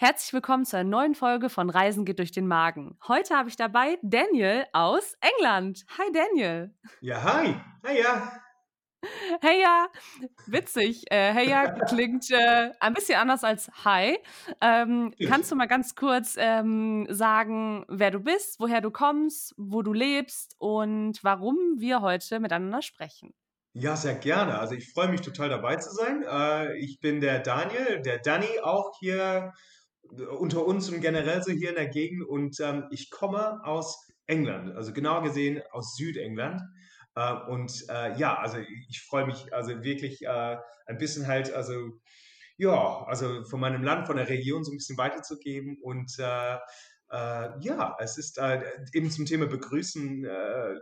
Herzlich willkommen zu einer neuen Folge von Reisen geht durch den Magen. Heute habe ich dabei Daniel aus England. Hi Daniel. Ja, hi. Hi, ja. Hey ja, witzig. Äh, hey ja klingt äh, ein bisschen anders als Hi. Ähm, kannst du mal ganz kurz ähm, sagen, wer du bist, woher du kommst, wo du lebst und warum wir heute miteinander sprechen? Ja, sehr gerne. Also ich freue mich total dabei zu sein. Äh, ich bin der Daniel, der Danny auch hier unter uns und generell so hier in der Gegend. Und ähm, ich komme aus England, also genau gesehen aus Südengland. Äh, und äh, ja, also ich, freue mich also wirklich äh, ein bisschen halt, also ja, also von meinem Land, von der Region so ein bisschen weiterzugeben und äh, äh, ja, es ist äh, eben zum Thema Begrüßen,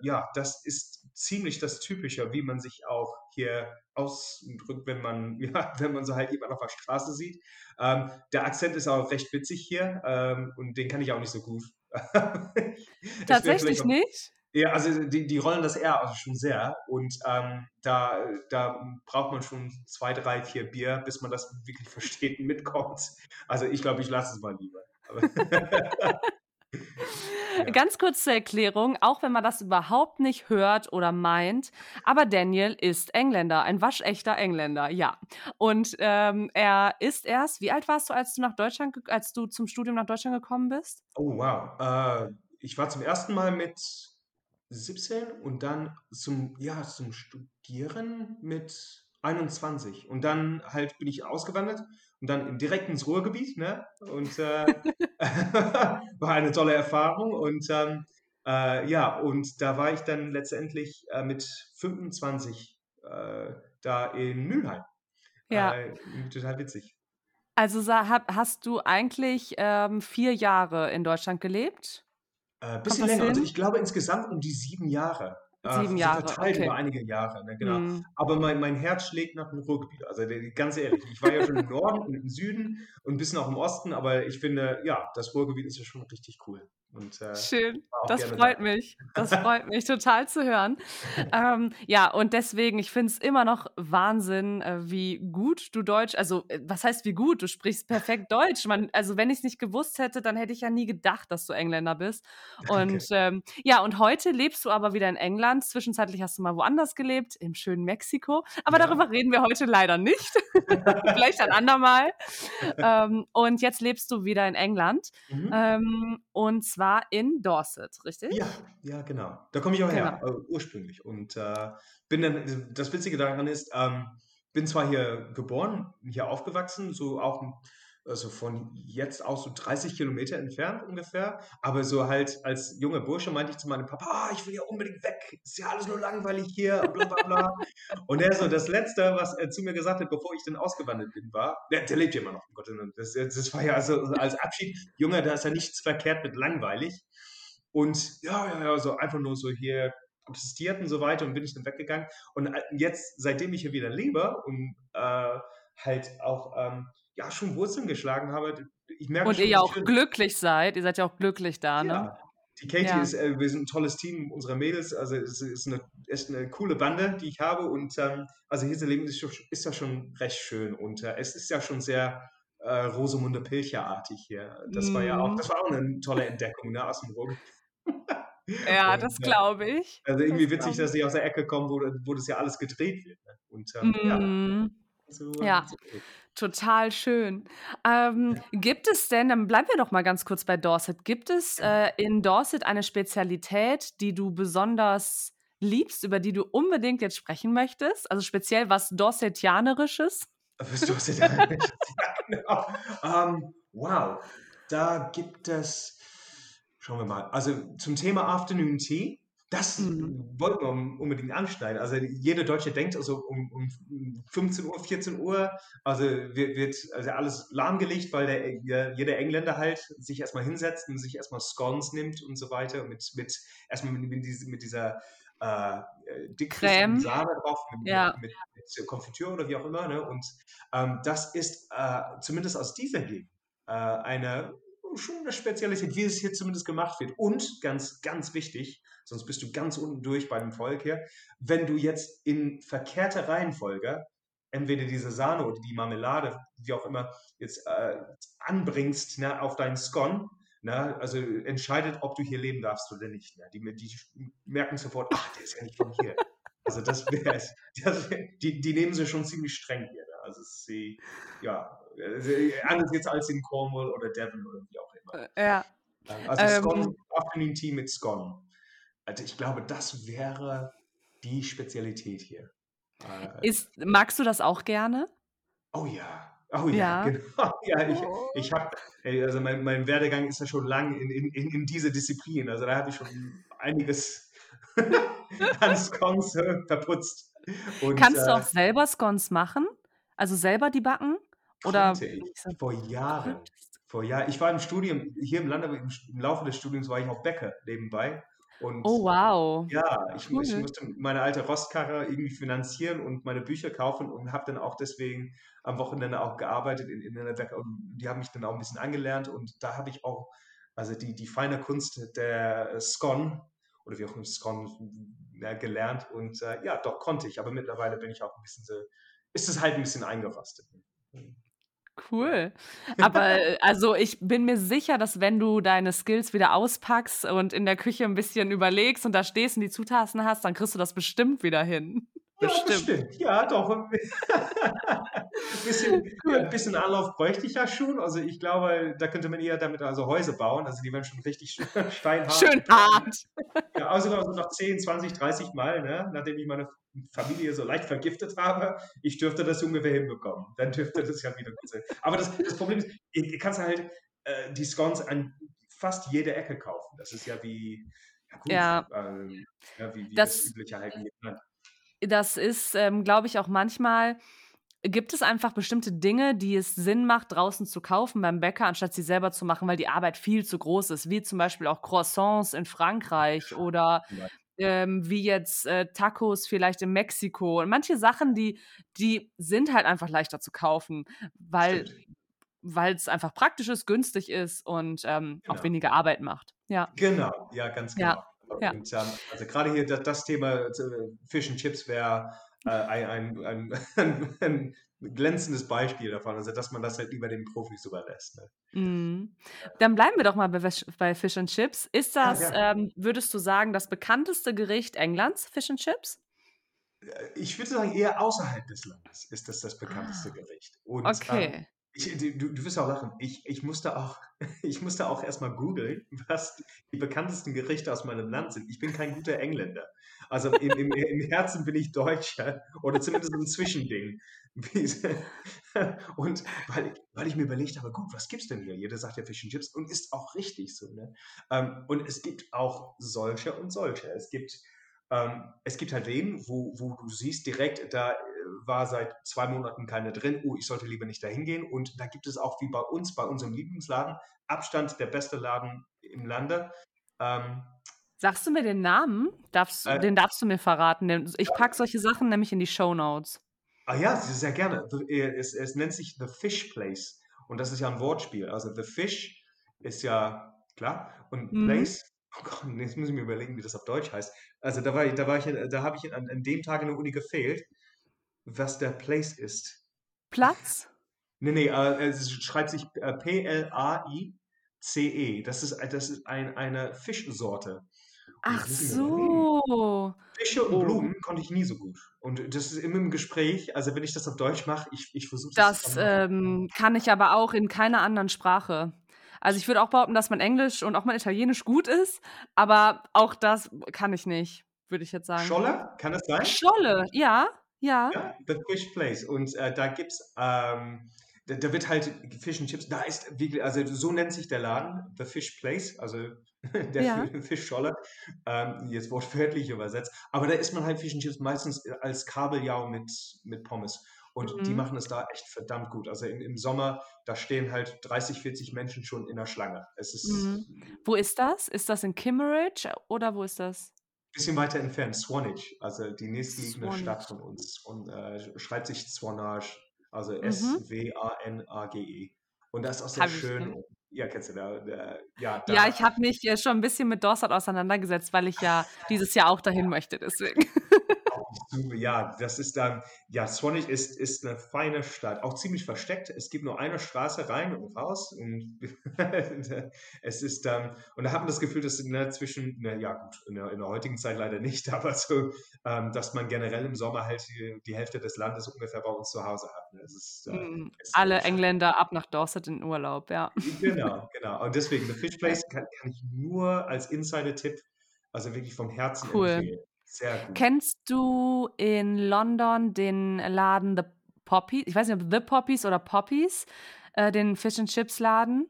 ja, das ist ziemlich das Typische, wie man sich auch hier ausdrückt, wenn man, ja, wenn man so halt jemand auf der Straße sieht. Ähm, der Akzent ist auch recht witzig hier ähm, und den kann ich auch nicht so gut. Tatsächlich nicht? Ja, also die, die rollen das eher also schon sehr und ähm, da, da braucht man schon zwei, drei, vier Bier, bis man das wirklich versteht und mitkommt. Also ich glaube, ich lasse es mal lieber. Ja. Ganz kurz zur Erklärung, auch wenn man das überhaupt nicht hört oder meint, aber Daniel ist Engländer, ein waschechter Engländer, ja. Und ähm, er ist erst, wie alt warst du, als du nach Deutschland, als du zum Studium nach Deutschland gekommen bist? Oh wow, äh, ich war zum ersten Mal mit 17 und dann zum, ja, zum Studieren mit 21. Und dann halt bin ich ausgewandert und dann direkt ins Ruhrgebiet, ne? Und äh, war eine tolle Erfahrung. Und ähm, äh, ja, und da war ich dann letztendlich äh, mit 25 äh, da in Mülheim. Ja. Äh, total witzig. Also hast du eigentlich ähm, vier Jahre in Deutschland gelebt? Äh, bisschen länger. Also ich glaube insgesamt um die sieben Jahre. Äh, Sieben Jahre, verteilt okay. über einige Jahre, ne, genau. Mhm. Aber mein, mein Herz schlägt nach dem Ruhrgebiet. Also ganz ehrlich, ich war ja schon im Norden und im Süden und ein bisschen auch im Osten, aber ich finde, ja, das Ruhrgebiet ist ja schon richtig cool. Und, äh, Schön, das freut da. mich. Das freut mich total zu hören. ähm, ja, und deswegen, ich finde es immer noch Wahnsinn, äh, wie gut du Deutsch, also äh, was heißt wie gut? Du sprichst perfekt Deutsch. Man, also wenn ich es nicht gewusst hätte, dann hätte ich ja nie gedacht, dass du Engländer bist. Und ähm, ja, und heute lebst du aber wieder in England. Zwischenzeitlich hast du mal woanders gelebt, im schönen Mexiko. Aber ja. darüber reden wir heute leider nicht. Vielleicht ein andermal. ähm, und jetzt lebst du wieder in England. Mhm. Ähm, und zwar in Dorset, richtig? Ja, ja, genau. Da komme ich auch genau. her, äh, ursprünglich. Und äh, bin dann, das Witzige daran ist, ähm, bin zwar hier geboren, hier aufgewachsen, so auch also von jetzt aus so 30 Kilometer entfernt ungefähr. Aber so halt als junger Bursche meinte ich zu meinem Papa, ah, ich will ja unbedingt weg. Ist ja alles nur langweilig hier, bla bla bla. und er so, das Letzte, was er zu mir gesagt hat, bevor ich dann ausgewandert bin, war, der, der lebt ja immer noch, um Gottes Willen. Das, das war ja also als Abschied, Junge, da ist ja nichts verkehrt mit langweilig. Und ja, ja, ja, so einfach nur so hier protestiert und so weiter und bin ich dann weggegangen. Und äh, jetzt, seitdem ich hier wieder lebe und äh, halt auch ähm, ja schon Wurzeln geschlagen habe. Ich merke Und schon, ihr ja auch schön, glücklich seid. Ihr seid ja auch glücklich da, ne? Ja. Die Katie ja. ist, äh, wir sind ein tolles Team, unsere Mädels, also es ist eine, ist eine coole Bande, die ich habe und ähm, also hier zu leben ist, ist ja schon recht schön und äh, es ist ja schon sehr äh, Rosamunde Pilcher-artig hier. Das war ja auch, mhm. das war auch eine tolle Entdeckung ne, aus dem Ruhrgebiet. Ja, und, das glaube ich. Also irgendwie das witzig, dass sie aus der Ecke kommen, wo, wo das ja alles gedreht wird. Ne? Und ähm, mm. ja. Mhm. So, ja, so. Total schön. Ähm, gibt es denn, dann bleiben wir doch mal ganz kurz bei Dorset, gibt es äh, in Dorset eine Spezialität, die du besonders liebst, über die du unbedingt jetzt sprechen möchtest? Also speziell was Dorsetianerisches? Was Dorsetianerisches, ja, genau. Um, ähm, wow, da gibt es, schauen wir mal, also zum Thema Afternoon Tea das mhm. wollten wir unbedingt anschneiden. Also jeder Deutsche denkt also um, um 15 Uhr, 14 Uhr, also wird, wird also alles lahmgelegt, weil der, jeder Engländer halt sich erstmal hinsetzt und sich erstmal Scones nimmt und so weiter mit, mit erstmal mit, mit, mit dieser äh, dickeren Sahne drauf, mit, ja. mit, mit, Konfitüre oder wie auch immer. Ne? Und ähm, das ist äh, zumindest aus dieser Gegend äh, eine schon eine Spezialität, wie es hier zumindest gemacht wird. Und ganz, ganz wichtig, sonst bist du ganz unten durch bei dem Volk hier, wenn du jetzt in verkehrter Reihenfolge entweder diese Sahne oder die Marmelade, wie auch immer, jetzt äh, anbringst ne, auf deinen Scone, ne, also entscheidet, ob du hier leben darfst oder nicht. Ne. Die, die merken sofort, ach, der ist ja nicht von hier. Also das wäre es. Die, die nehmen sie schon ziemlich streng hier. Ne. Also sie, ja, anders jetzt als in Cornwall oder Devon oder wie auch immer. Äh, ja. Also ähm, Scone, Afternoon Tea mit Scone. Also ich glaube, das wäre die Spezialität hier. Äh, Ist, magst du das auch gerne? Oh ja. Oh ja, ja. genau. Ja, ich, oh. ich habe, also mein, mein Werdegang ist ja schon lang in, in, in, diese Disziplin. Also da habe ich schon einiges an Scones äh, verputzt. Und, Kannst du auch äh, selber Scones machen? Also selber die backen? Oder ich, vor Jahren. Vor Jahren. Ich war im Studium, hier im Lande, im, im Laufe des Studiums war ich auch Bäcker nebenbei. Und oh, wow. Ja, ich, cool. ich, musste meine alte Rostkarre irgendwie finanzieren und meine Bücher kaufen und habe dann auch deswegen am Wochenende auch gearbeitet in, in einer Bäcker und die haben mich dann auch ein bisschen angelernt und da habe ich auch, also die, die feine Kunst der Scone oder wie auch immer Scone ja, gelernt und äh, ja, doch konnte ich, aber mittlerweile bin ich auch ein bisschen so, ist es halt ein bisschen eingerostet. Cool. Aber äh, also ich bin mir sicher, dass wenn du deine Skills wieder auspackst und in der Küche ein bisschen überlegst und da stehst und die Zutaten hast, dann kriegst du das bestimmt wieder hin. Bestimmt. Ja, bestimmt. Ja, doch. ein, bisschen, ein bisschen Anlauf bräuchte ich ja schon. Also ich glaube, da könnte man eher damit also Häuser bauen. Also die werden schon richtig steinhart. Schön hart. Ja, also, also nach 10, 20, 30 Mal, ne, nachdem ich meine Familie so leicht vergiftet habe, ich dürfte das ungefähr hinbekommen. Dann dürfte das ja wieder gut sein. Aber das, das Problem ist, du kannst halt äh, die Scones an fast jeder Ecke kaufen. Das ist ja wie, ja, gut, ja. Ähm, ja wie, wie das, das übliche halt Das ist, ähm, glaube ich, auch manchmal gibt es einfach bestimmte Dinge, die es Sinn macht, draußen zu kaufen beim Bäcker, anstatt sie selber zu machen, weil die Arbeit viel zu groß ist, wie zum Beispiel auch Croissants in Frankreich oder ähm, wie jetzt äh, Tacos vielleicht in Mexiko. Und manche Sachen, die, die sind halt einfach leichter zu kaufen, weil es einfach praktisch ist, günstig ist und ähm, genau. auch weniger Arbeit macht. Ja. Genau, ja, ganz genau. Ja. Ja. Und, ähm, also gerade hier das, das Thema äh, Fish and Chips wäre äh, ein, ein, ein, ein, glänzendes Beispiel davon, also dass man das halt lieber den Profis überlässt. Ne? Mm. Dann bleiben wir doch mal bei, bei Fish and Chips. Ist das, ja, ja. Ähm, würdest du sagen, das bekannteste Gericht Englands, Fish and Chips? Äh, ich würde sagen, eher außerhalb des Landes ist das das bekannteste ah. Gericht. Und, okay. Ähm, ich, du, du wirst auch lachen. Ich, ich, musste auch, ich musste auch erstmal googeln, was die bekanntesten Gerichte aus meinem Land sind. Ich bin kein guter Engländer. Also im, im, im Herzen bin ich Deutscher oder zumindest ein Zwischending. Und weil, weil ich mir überlegt habe, gut, was gibt es denn hier? Jeder sagt ja Fish and Chips und ist auch richtig so. Ne? Ähm, und es gibt auch solche und solche. Es gibt, ähm, es gibt halt den, wo, wo du siehst direkt, da war seit zwei Monaten keine drin, oh, ich sollte lieber nicht dahin gehen. Und da gibt es auch wie bei uns, bei unserem Lieblingsladen, Abstand der beste Laden im Lande. Ähm, Sagst du mir den Namen? Darfst, äh, den darfst du mir verraten. Ich packe solche Sachen nämlich in die Show Notes. Ah ja, sehr gerne. Äh, es, es nennt sich The Fish Place. Und das ist ja ein Wortspiel. Also The Fish ist ja klar. Und mhm. Place, oh Gott, jetzt muss ich mir überlegen, wie das auf Deutsch heißt. Also da war ich, da war ich, da habe ich an, an, dem Tag in der Uni gefehlt was der Place ist. Platz? Nee, nee, äh, es schreibt sich äh, P-L-A-I-C-E. Das ist, das ist ein, eine Fischsorte. Ach so. Fische und oh. Blumen konnte ich nie so gut. Und das ist immer im Gespräch. Also wenn ich das auf Deutsch mache, ich, ich versuche das. Das ähm, kann ich aber auch in keiner anderen Sprache. Also ich würde auch behaupten, dass mein Englisch und auch mein Italienisch gut ist, aber auch das kann ich nicht, würde ich jetzt sagen. Scholle, kann es sein? Scholle, ja. Ja. ja The Fish Place. Und äh, da gibt es, ähm, da, da, wird halt Fish and Chips, da ist wirklich, also so nennt sich der Laden, The Fish Place, also der ja. Fischscholle, ähm, jetzt wortwörtlich übersetzt. Aber da isst man halt Fish and Chips meistens als Kabeljau mit, mit Pommes. Und mhm. die machen es da echt verdammt gut. Also im, im, Sommer, da stehen halt 30, 40 Menschen schon in der Schlange. Es ist. Mhm. Wo ist das? Ist das in Kimmeridge oder wo ist das? Bisschen weiter entfernt, Swanage, also die nächstliegende Stadt von uns. Und äh, schreibt sich Swanage, also mhm. S-W-A-N-A-G-E. Und das ist auch sehr schön. Ja, kennst du da? da ja, da. ja, ich habe mich schon ein bisschen mit Dorset auseinandergesetzt, weil ich ja dieses Jahr auch dahin möchte, deswegen. Ja, das ist dann, ja, Swanage ist, ist eine feine Stadt, auch ziemlich versteckt. Es gibt nur eine Straße rein und raus und es ist dann, und da hat man das Gefühl, dass ne, zwischen, ne, ja gut, in der, in der, heutigen Zeit leider nicht, aber so, ähm, dass man generell im Sommer halt die, die, Hälfte des Landes ungefähr bei uns zu Hause hat. Ne? Ist, äh, mm, Alle Engländer ab nach Dorset in Urlaub, ja. Genau, genau. Und deswegen, The Fish Place kann, kann ich nur als Insider-Tipp, also wirklich vom Herzen cool. empfehlen. Sehr gut. Kennst du in London den Laden The Poppies? Ich weiß nicht, ob The Poppies oder Poppies, äh, den Fish and Chips Laden.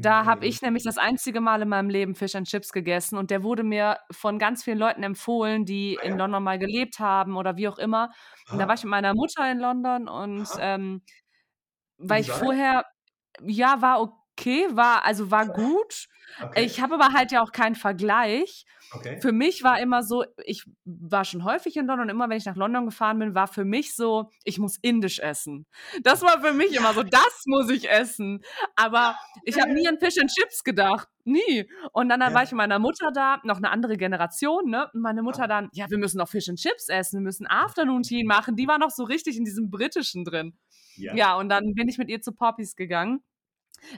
Da habe ich nämlich das einzige Mal in meinem Leben Fish and Chips gegessen und der wurde mir von ganz vielen Leuten empfohlen, die ah, in London mal gelebt haben oder wie auch immer. Und da war ich mit meiner Mutter in London und ähm, weil ich vorher, ja, war okay, war, also war gut. Okay. Ich habe aber halt ja auch keinen Vergleich. Okay. Für mich war immer so, ich war schon häufig in London und immer, wenn ich nach London gefahren bin, war für mich so, ich muss indisch essen. Das war für mich immer so, das muss ich essen. Aber ich habe nie an Fish and Chips gedacht. Nie. Und dann, dann ja. war ich mit meiner Mutter da, noch eine andere Generation, ne? Und meine Mutter dann, ja, wir müssen noch Fish and Chips essen, wir müssen Afternoon Tea machen. Die war noch so richtig in diesem britischen drin. Ja. ja, und dann bin ich mit ihr zu Poppies gegangen.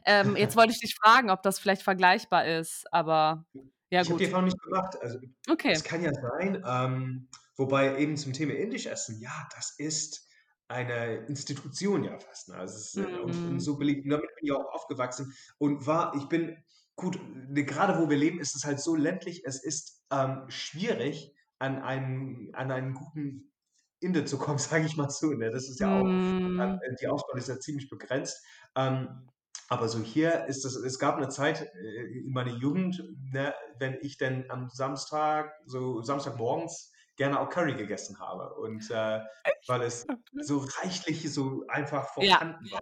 Ähm, jetzt wollte ich dich fragen, ob das vielleicht vergleichbar ist, aber ja, ich habe die Erfahrung nicht gemacht. Also, okay. Es kann ja sein, ähm, wobei eben zum Thema Indisch essen, ja, das ist eine Institution ja fast. Ne? Also ist, mhm. und, und, so beliebt. Damit bin ich auch aufgewachsen und war, ich bin, gut, ne, gerade wo wir leben, ist es halt so ländlich, es ist ähm, schwierig, an einen, an einen guten Inder zu kommen, sage ich mal so. Ne? Das ist ja auch, mhm. äh, die Auswahl ist ja ziemlich begrenzt. Ähm, aber so hier ist es, es gab eine Zeit äh, in meiner Jugend, ne, wenn ich denn am Samstag, so Samstagmorgens, gerne auch Curry gegessen habe. Und äh, weil es so reichlich, so einfach vorhanden ja. war.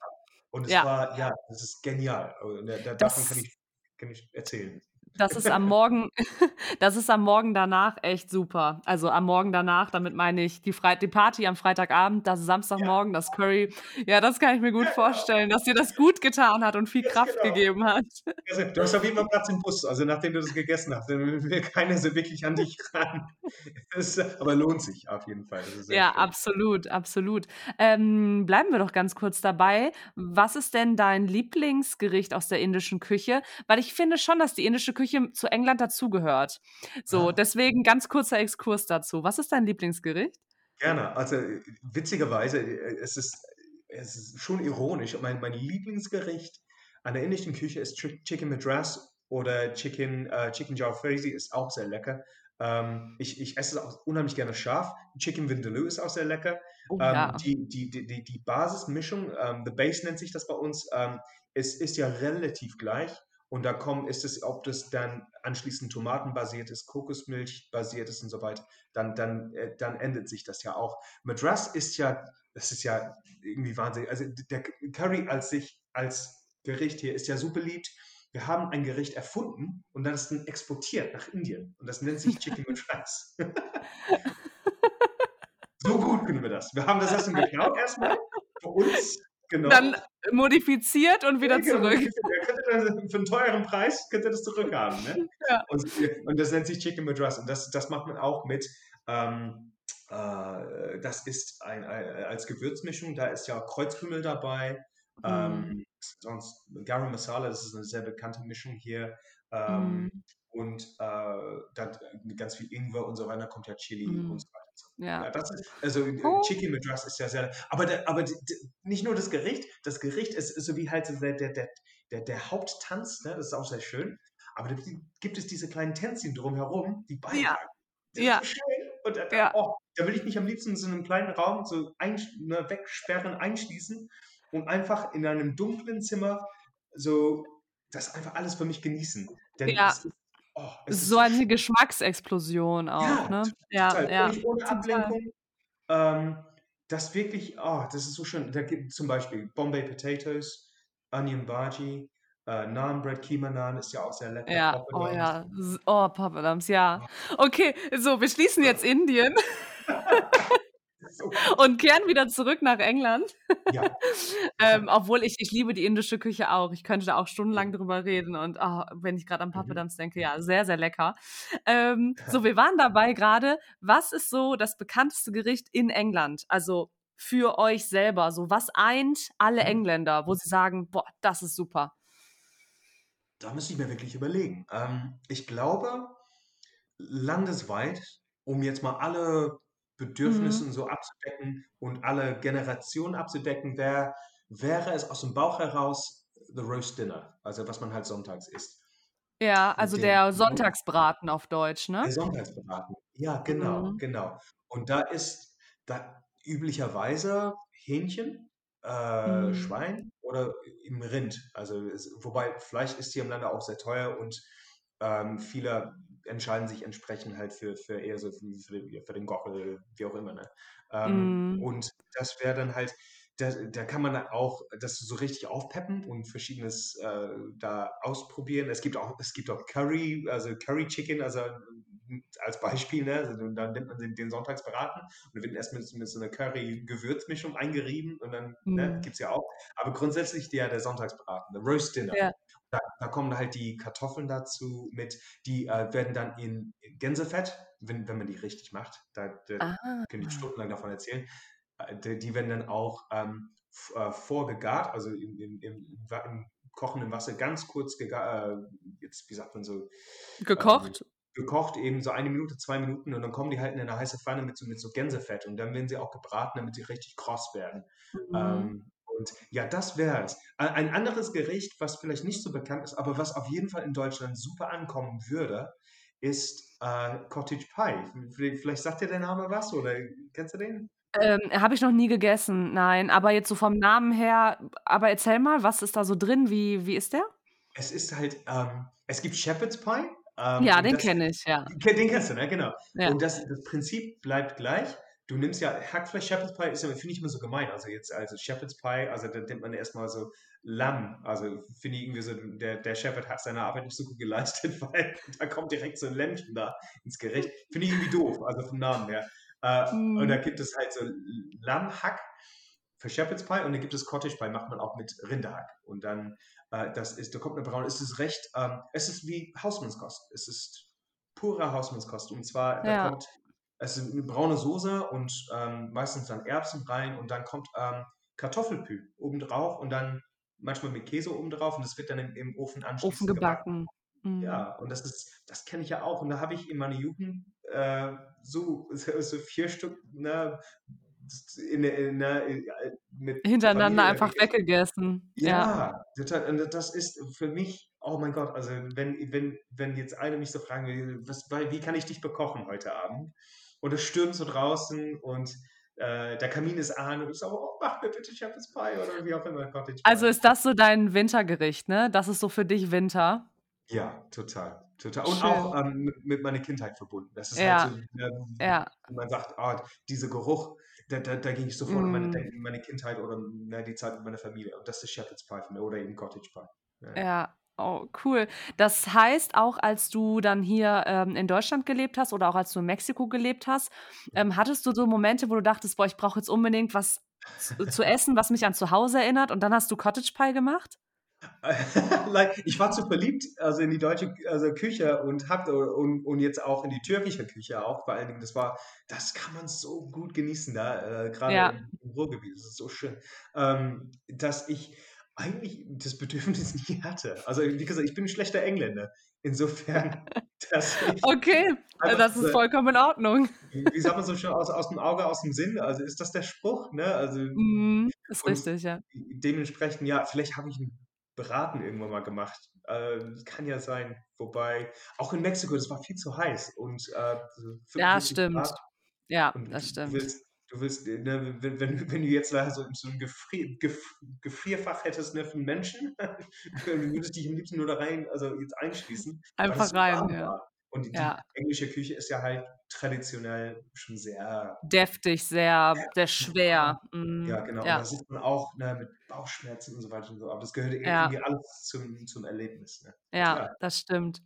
Und es ja. war, ja, das ist genial. Und, äh, davon das, kann, ich, kann ich erzählen. Das ist am Morgen, das ist am Morgen danach echt super. Also am Morgen danach, damit meine ich die, Fre die Party am Freitagabend, das Samstagmorgen, das Curry. Ja, das kann ich mir gut vorstellen, dass dir das gut getan hat und viel ja, Kraft genau. gegeben hat. Also, du hast auf jeden Fall Platz im Bus, also nachdem du das gegessen hast. Dann will keiner so wirklich an dich ran. Das, aber lohnt sich auf jeden Fall. Ja, schön. absolut, absolut. Ähm, bleiben wir doch ganz kurz dabei. Was ist denn dein Lieblingsgericht aus der indischen Küche? Weil ich finde schon, dass die indische Küche zu England dazugehört. So, ah. deswegen ganz kurzer Exkurs dazu. Was ist dein Lieblingsgericht? Gerne. Also witzigerweise, äh, es ist, es ist schon ironisch. Mein, mein Lieblingsgericht an der indischen Küche ist Chicken Madras oder Chicken, uh, Chicken Jalfrezi ist auch sehr lecker. Ähm, ich, ich esse es auch unheimlich gerne scharf. Chicken Vindaloo ist auch sehr lecker. Oh, ähm, ja. die, die, die, die Basismischung, ähm, The Base nennt sich das bei uns, ähm, ist, ist ja relativ gleich. Und da kommen, ist es, ob das dann anschließend tomatenbasiert ist, Kokosmilch basiert ist und so weiter, dann, dann, äh, dann endet sich das ja auch. Madras ist ja, das ist ja irgendwie wahnsinnig. Also der Curry als sich, als Gericht hier ist ja so beliebt. Wir haben ein Gericht erfunden und dann ist dann exportiert nach Indien. Und das nennt sich Chicken Madras. so gut können wir das. Wir haben das Essen geklaut erstmal für uns Genau. Dann modifiziert und wieder ja, genau. zurück. Das, für einen teuren Preis könnt ihr das zurückhaben. Ne? Ja. Und, und, das nennt sich Chicken Madras. Und das, das macht man auch mit. Ähm, äh, das ist ein, ein, als Gewürzmischung. Da ist ja Kreuzkümmel dabei. Ähm, mhm. Ähm, sonst Garam Masala, das ist eine sehr bekannte Mischung hier. Ähm, mhm. Und äh, dann ganz viel Ingwer und so weiter, kommt ja Chili mhm. und so weiter. Ja. ja das ist, also oh. Chicken Madras ist ja sehr, aber, der, aber nicht nur das Gericht, das Gericht ist so wie halt der, der, der, der, der Haupttanz, ne? das ist auch sehr schön, aber da gibt es diese kleinen Tänzchen drumherum, die beitragen. Ja. Ja. Und da, ja. oh, da will ich mich am liebsten in so einem kleinen Raum so ein, ne, wegsperren, einschließen und einfach in einem dunklen Zimmer so das einfach alles für mich genießen. Denn ja. es Oh, so eine Geschmacksexplosion auch, ja, ne? Ja, total. ja. Völlig ohne Ablenkung. Ähm, das wirklich, oh, das ist so schön. Da gibt zum Beispiel Bombay Potatoes, Onion Bhaji, äh, Naan Bread, Keema Naan ist ja auch sehr lecker. Ja, oh ja. Oh, Papadums, ja. Okay, so, wir schließen jetzt Indien. so und kehren wieder zurück nach England. Ja. ähm, obwohl ich, ich liebe die indische Küche auch. Ich könnte da auch stundenlang drüber reden. Und oh, wenn ich gerade an mhm. denke, ja, sehr, sehr lecker. Ähm, so, wir waren dabei gerade. Was ist so das bekannteste Gericht in England? Also für euch selber? So, was eint alle mhm. Engländer, wo sie sagen, boah, das ist super? Da müsste ich mir wirklich überlegen. Ähm, ich glaube, landesweit, um jetzt mal alle Bedürfnisse mhm. so abzudecken und alle Generationen abzudecken, wär, wäre es aus dem Bauch heraus The Roast Dinner, also was man halt sonntags isst. Ja, also den, der Sonntagsbraten auf Deutsch, ne? Der Sonntagsbraten, ja, genau, mhm. genau. Und da ist da üblicherweise Hähnchen, äh, mhm. Schwein oder im Rind. Also es, wobei Fleisch ist hier im Lande auch sehr teuer und ähm, viele entscheiden sich entsprechend halt für, für eher so für, für, den Gockel, wie auch immer. Ne? Ähm, mm. Und das wäre dann halt, da, da kann man auch das so richtig aufpeppen und verschiedenes äh, da ausprobieren. Es gibt auch, es gibt auch Curry, also Curry Chicken, also als Beispiel, ne? Also dann nimmt man den, den Sonntagsbraten und dann wird erst mit, mit so einer Curry-Gewürzmischung eingerieben und dann mm. ne, mhm. gibt es ja auch. Aber grundsätzlich der, der Sonntagsbraten, der Roast Dinner. Ja. Da, da, kommen halt die Kartoffeln dazu mit, die äh, werden dann in Gänsefett, wenn, wenn man die richtig macht, da, da ah. kann ich stundenlang davon erzählen, äh, die, die, werden dann auch ähm, äh, vorgegart, also im, im, im, im, kochenden Wasser ganz kurz gegart, äh, jetzt wie sagt man so? Gekocht? Ähm, gekocht, eben so eine Minute, zwei Minuten und dann kommen die halt in eine heiße Pfanne mit so, mit so Gänsefett und dann werden sie auch gebraten, damit sie richtig kross werden. Mhm. Ähm, und ja, das wäre es. Ein anderes Gericht, was vielleicht nicht so bekannt ist, aber was auf jeden Fall in Deutschland super ankommen würde, ist äh, Cottage Pie. Vielleicht sagt dir der Name was oder kennst du den? Ähm, Habe ich noch nie gegessen, nein. Aber jetzt so vom Namen her, aber erzähl mal, was ist da so drin? Wie, wie ist der? Es ist halt, ähm, es gibt Shepherd's Pie. Ähm, ja, den kenne ich, ja. Den kennst du, ne? Genau. Ja. Und das, das Prinzip bleibt gleich du nimmst ja Hackfleisch Shepherd's Pie, ist ja, finde ich immer so gemein. Also jetzt, also Shepherd's Pie, also da denkt man erstmal so Lamm. Also finde ich irgendwie so, der, der Shepherd hat seine Arbeit nicht so gut geleistet, weil da kommt direkt so ein Lämmchen da ins Gericht. Finde ich irgendwie doof, also vom Namen her. Äh. Und da gibt es halt so Lammhack für Shepherd's Pie und dann gibt es Cottage Pie, macht man auch mit Rinderhack. Und dann, äh, das ist, da kommt eine braune, es ist recht, ähm, es ist wie Hausmannskost. Es ist pure Hausmannskost. Und zwar, da ja. kommt es ist eine braune Soße und ähm, meistens dann Erbsen rein und dann kommt ähm, Kartoffelpü obendrauf und dann manchmal mit Käse obendrauf und das wird dann im, im Ofen anschließend Ofen gebacken. gebacken. Mhm. Ja, und das ist, das kenne ich ja auch. Und da habe ich in meiner Jugend äh, so, so vier Stück ne, in, in, in, mit hintereinander Familie. einfach weggegessen. Ja, ja. Und das ist für mich, oh mein Gott, also wenn, wenn, wenn jetzt einer mich so fragen will, was, wie kann ich dich bekochen heute Abend? Und es stürmt so draußen und äh, der Kamin ist an und ich sage, oh, mach mir bitte Shepherd's Pie oder wie auch immer. Cottage Pie. Also ist das so dein Wintergericht, ne? Das ist so für dich Winter? Ja, total. total. Und Schön. auch ähm, mit, mit, meiner Kindheit verbunden. Das ist ja. halt so, äh, ja. man sagt, oh, dieser Geruch, da, da, da ging ich sofort mm. in meine, meine, Kindheit oder na, die Zeit mit meiner Familie. Und das ist Shepherd's Pie für mich oder eben Cottage Pie. Ja. ja. Oh, cool. Das heißt, auch als du dann hier ähm, in Deutschland gelebt hast oder auch als du in Mexiko gelebt hast, ähm, hattest du so Momente, wo du dachtest, boah, ich brauche jetzt unbedingt was zu, zu essen, was mich an zu Hause erinnert und dann hast du Cottage Pie gemacht? ich war zu verliebt also in die deutsche also Küche und hab, und, und jetzt auch in die türkische Küche auch vor allen Dingen das war das kann man so gut genießen da äh, gerade ja. im, Ruhrgebiet das ist so schön ähm, dass ich eigentlich das Bedürfnis nie hatte. Also wie gesagt, ich bin ein schlechter Engländer. Insofern, dass ich Okay, das ist vollkommen in Ordnung. Wie sagt man so schön, aus, aus dem Auge, aus dem Sinn? Also ist das der Spruch? Ne? Also, mm, ist richtig, ja. Dementsprechend, ja, vielleicht habe ich einen Beraten irgendwann mal gemacht. Äh, kann ja sein. Wobei, auch in Mexiko, das war viel zu heiß. Und, äh, ja, stimmt. Grad. Ja, das stimmt. Du willst du willst, äh, ne, wenn, wenn, wenn du jetzt da so, so ein Gefrier, Gef, Gefrierfach hättest ne, für einen Menschen, du würdest dich am liebsten nur da rein, also jetzt einschließen. Einfach rein, ja. Und die, ja. die, englische Küche ist ja halt traditionell schon sehr deftig, sehr, sehr schwer. Mhm. Ja, genau. Ja. Und da sieht man auch ne, mit Bauchschmerzen und so weiter und so. Aber das gehört irgendwie ja. alles zum, zum Erlebnis. Ne? Ja, das stimmt.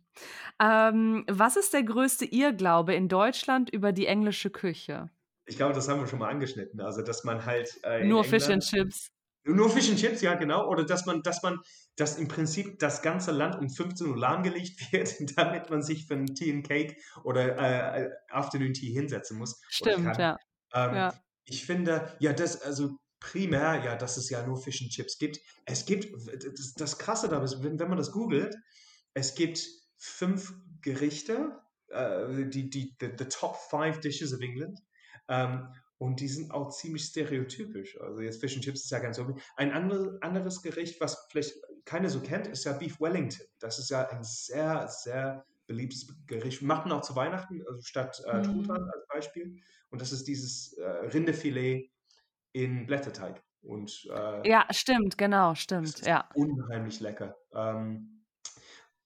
Ähm, was ist der größte Irrglaube in Deutschland über die englische Küche? Ich glaube, das haben wir schon mal angeschnitten. Also, dass man halt äh, Nur Fish and Chips. Nur Fish and Chips, ja, genau. Oder dass man, dass man, dass im Prinzip das ganze Land um 15 Uhr lahmgelegt wird, damit man sich für einen Tea and Cake oder äh, Afternoon Tea hinsetzen muss. Stimmt, ja. Ähm, ja. Ich finde, ja, das, also primär, ja, dass es ja nur Fish and Chips gibt. Es gibt, das, das Krasse dabei ist, wenn, wenn man das googelt, es gibt fünf Gerichte, äh, die, die, the, the top five dishes of England. Ähm, und die sind auch ziemlich stereotypisch. Also jetzt Fish and Chips ist ja ganz so. Ein andere, anderes Gericht, was vielleicht keiner so kennt, ist ja Beef Wellington. Das ist ja ein sehr, sehr beliebtes Gericht. Macht man auch zu Weihnachten, also statt äh, mhm. Truthahn als Beispiel. Und das ist dieses äh, Rindefilet in Blätterteig. Und, äh, ja, stimmt, genau, stimmt. Ja. Unheimlich lecker. Ähm,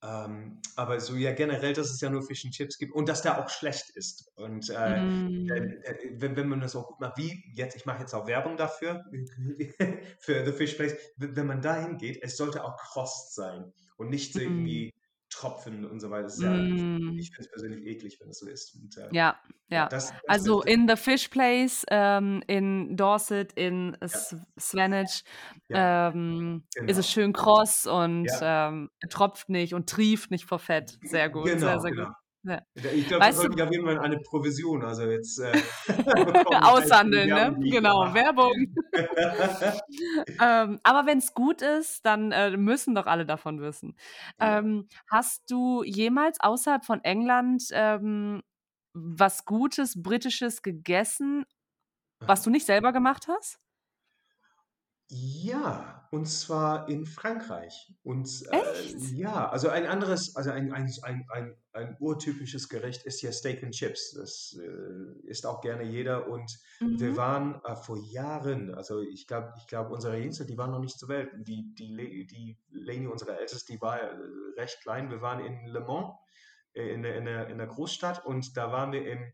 ähm, aber so ja generell, dass es ja nur Fish and Chips gibt und dass der auch schlecht ist. Und äh, mm. äh, wenn, wenn, man das auch gut macht, wie jetzt, ich mache jetzt auch Werbung dafür, für The Fish Place, wenn man dahin geht, es sollte auch krost sein und nicht so mm. irgendwie Tropfen und so weiter. Ja, mm. Ich finde es persönlich eklig, wenn es so ist. Und, äh, ja, ja. Das, das also in The Fish Place, ähm, in Dorset, in ja. Swanage ja. ähm, genau. ist es schön kross und ähm, tropft nicht und trieft nicht vor Fett. Sehr gut, genau, sehr, sehr genau. gut. Ja. Ich glaube, das sollte ja jeden Fall eine Provision, also jetzt äh, aushandeln, ne? Genau, Werbung. ähm, aber wenn es gut ist, dann äh, müssen doch alle davon wissen. Ja. Ähm, hast du jemals außerhalb von England ähm, was Gutes, Britisches gegessen, was du nicht selber gemacht hast? Ja, und zwar in Frankreich. Und äh, Echt? ja, also ein anderes, also ein, ein, ein, ein, ein urtypisches Gericht ist ja Steak and Chips. Das äh, isst auch gerne jeder. Und wir mhm. waren äh, vor Jahren, also ich glaube, ich glaube, unsere Jüngste, die waren noch nicht zur Welt. Die, die, die Leni, unsere Älteste, die war äh, recht klein. Wir waren in Le Mans, äh, in, der- in, der, in der Großstadt, und da waren wir im,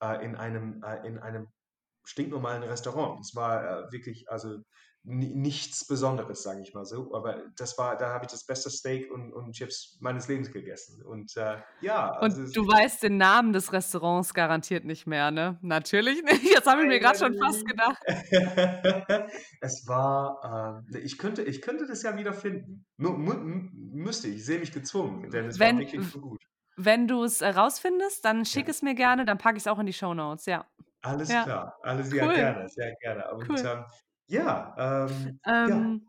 äh, in einem, äh, in einem stinknormalen Restaurant. Es war äh, wirklich, also nichts Besonderes, sage ich mal so. Aber das war, da habe ich das beste Steak und, und Chips meines Lebens gegessen. Und äh, ja. Also und du weißt den Namen des Restaurants garantiert nicht mehr, ne? Natürlich nicht. Jetzt habe ich mir gerade schon fast gedacht. es war, äh, ich, könnte, ich könnte das ja wieder finden. Müsste ich, ich sehe mich gezwungen, denn es wenn, war wirklich so gut. Wenn du es rausfindest, dann schick ja. es mir gerne, dann packe ich es auch in die Show Notes, ja. Alles ja. klar, alles cool. ja gerne, sehr gerne. Und, cool. ähm, ja, ähm, ja. Ähm,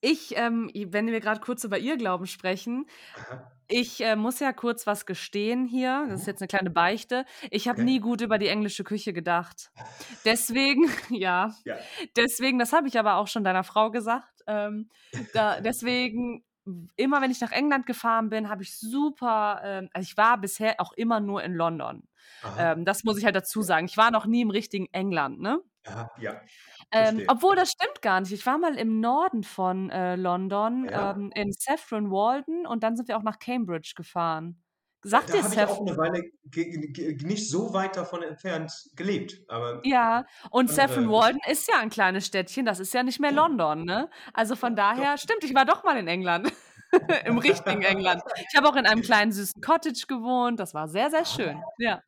ich, ähm, wenn wir gerade kurz über Irrglauben sprechen, Aha. ich äh, muss ja kurz was gestehen hier. Das ist mhm. jetzt eine kleine Beichte. Ich habe Okay. nie gut über die englische Küche gedacht. Deswegen, ja, Ja. deswegen, das habe ich aber auch schon deiner Frau gesagt. Ähm, da, deswegen, immer wenn ich nach England gefahren bin, habe ich super, ähm, also ich war bisher auch immer nur in London. Ähm, das muss ich halt dazu sagen. Ich war noch nie im richtigen England, ne? Aha, ja. Ähm, obwohl, das stimmt gar nicht. Ich war mal im Norden von äh, London, Ja. ähm, in Saffron Walden und dann sind wir auch nach Cambridge gefahren. Sagt Da dir habe ich auch eine Weile nicht so weit davon entfernt gelebt, aber Ja, und Saffron Walden ist ja ein kleines Städtchen, das ist ja nicht mehr Ja. London, ne? Also von Doch. daher stimmt, ich war doch mal in England. Im richtigen England. Ich habe auch in einem kleinen süßen Cottage gewohnt. Das war sehr, sehr schön. Ja.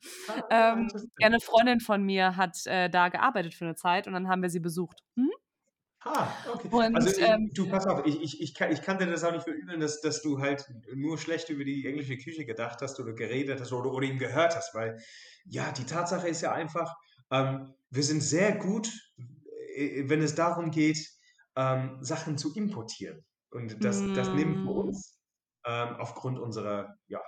Ähm, ja eine Freundin von mir hat äh, da gearbeitet für eine Zeit und dann haben wir sie besucht. Hm? Ah, okay. Und, also ähm, du, pass auf, ich, ich, ich, kann, ich kann dir das auch nicht verübeln, dass, dass du halt nur schlecht über die englische Küche gedacht hast oder geredet hast oder, oder ihn gehört hast, weil ja, die Tatsache ist ja einfach, ähm, wir sind sehr gut, äh, wenn es darum geht, ähm, Sachen zu importieren. Und das, das nehmen wir uns ähm, aufgrund unserer ja,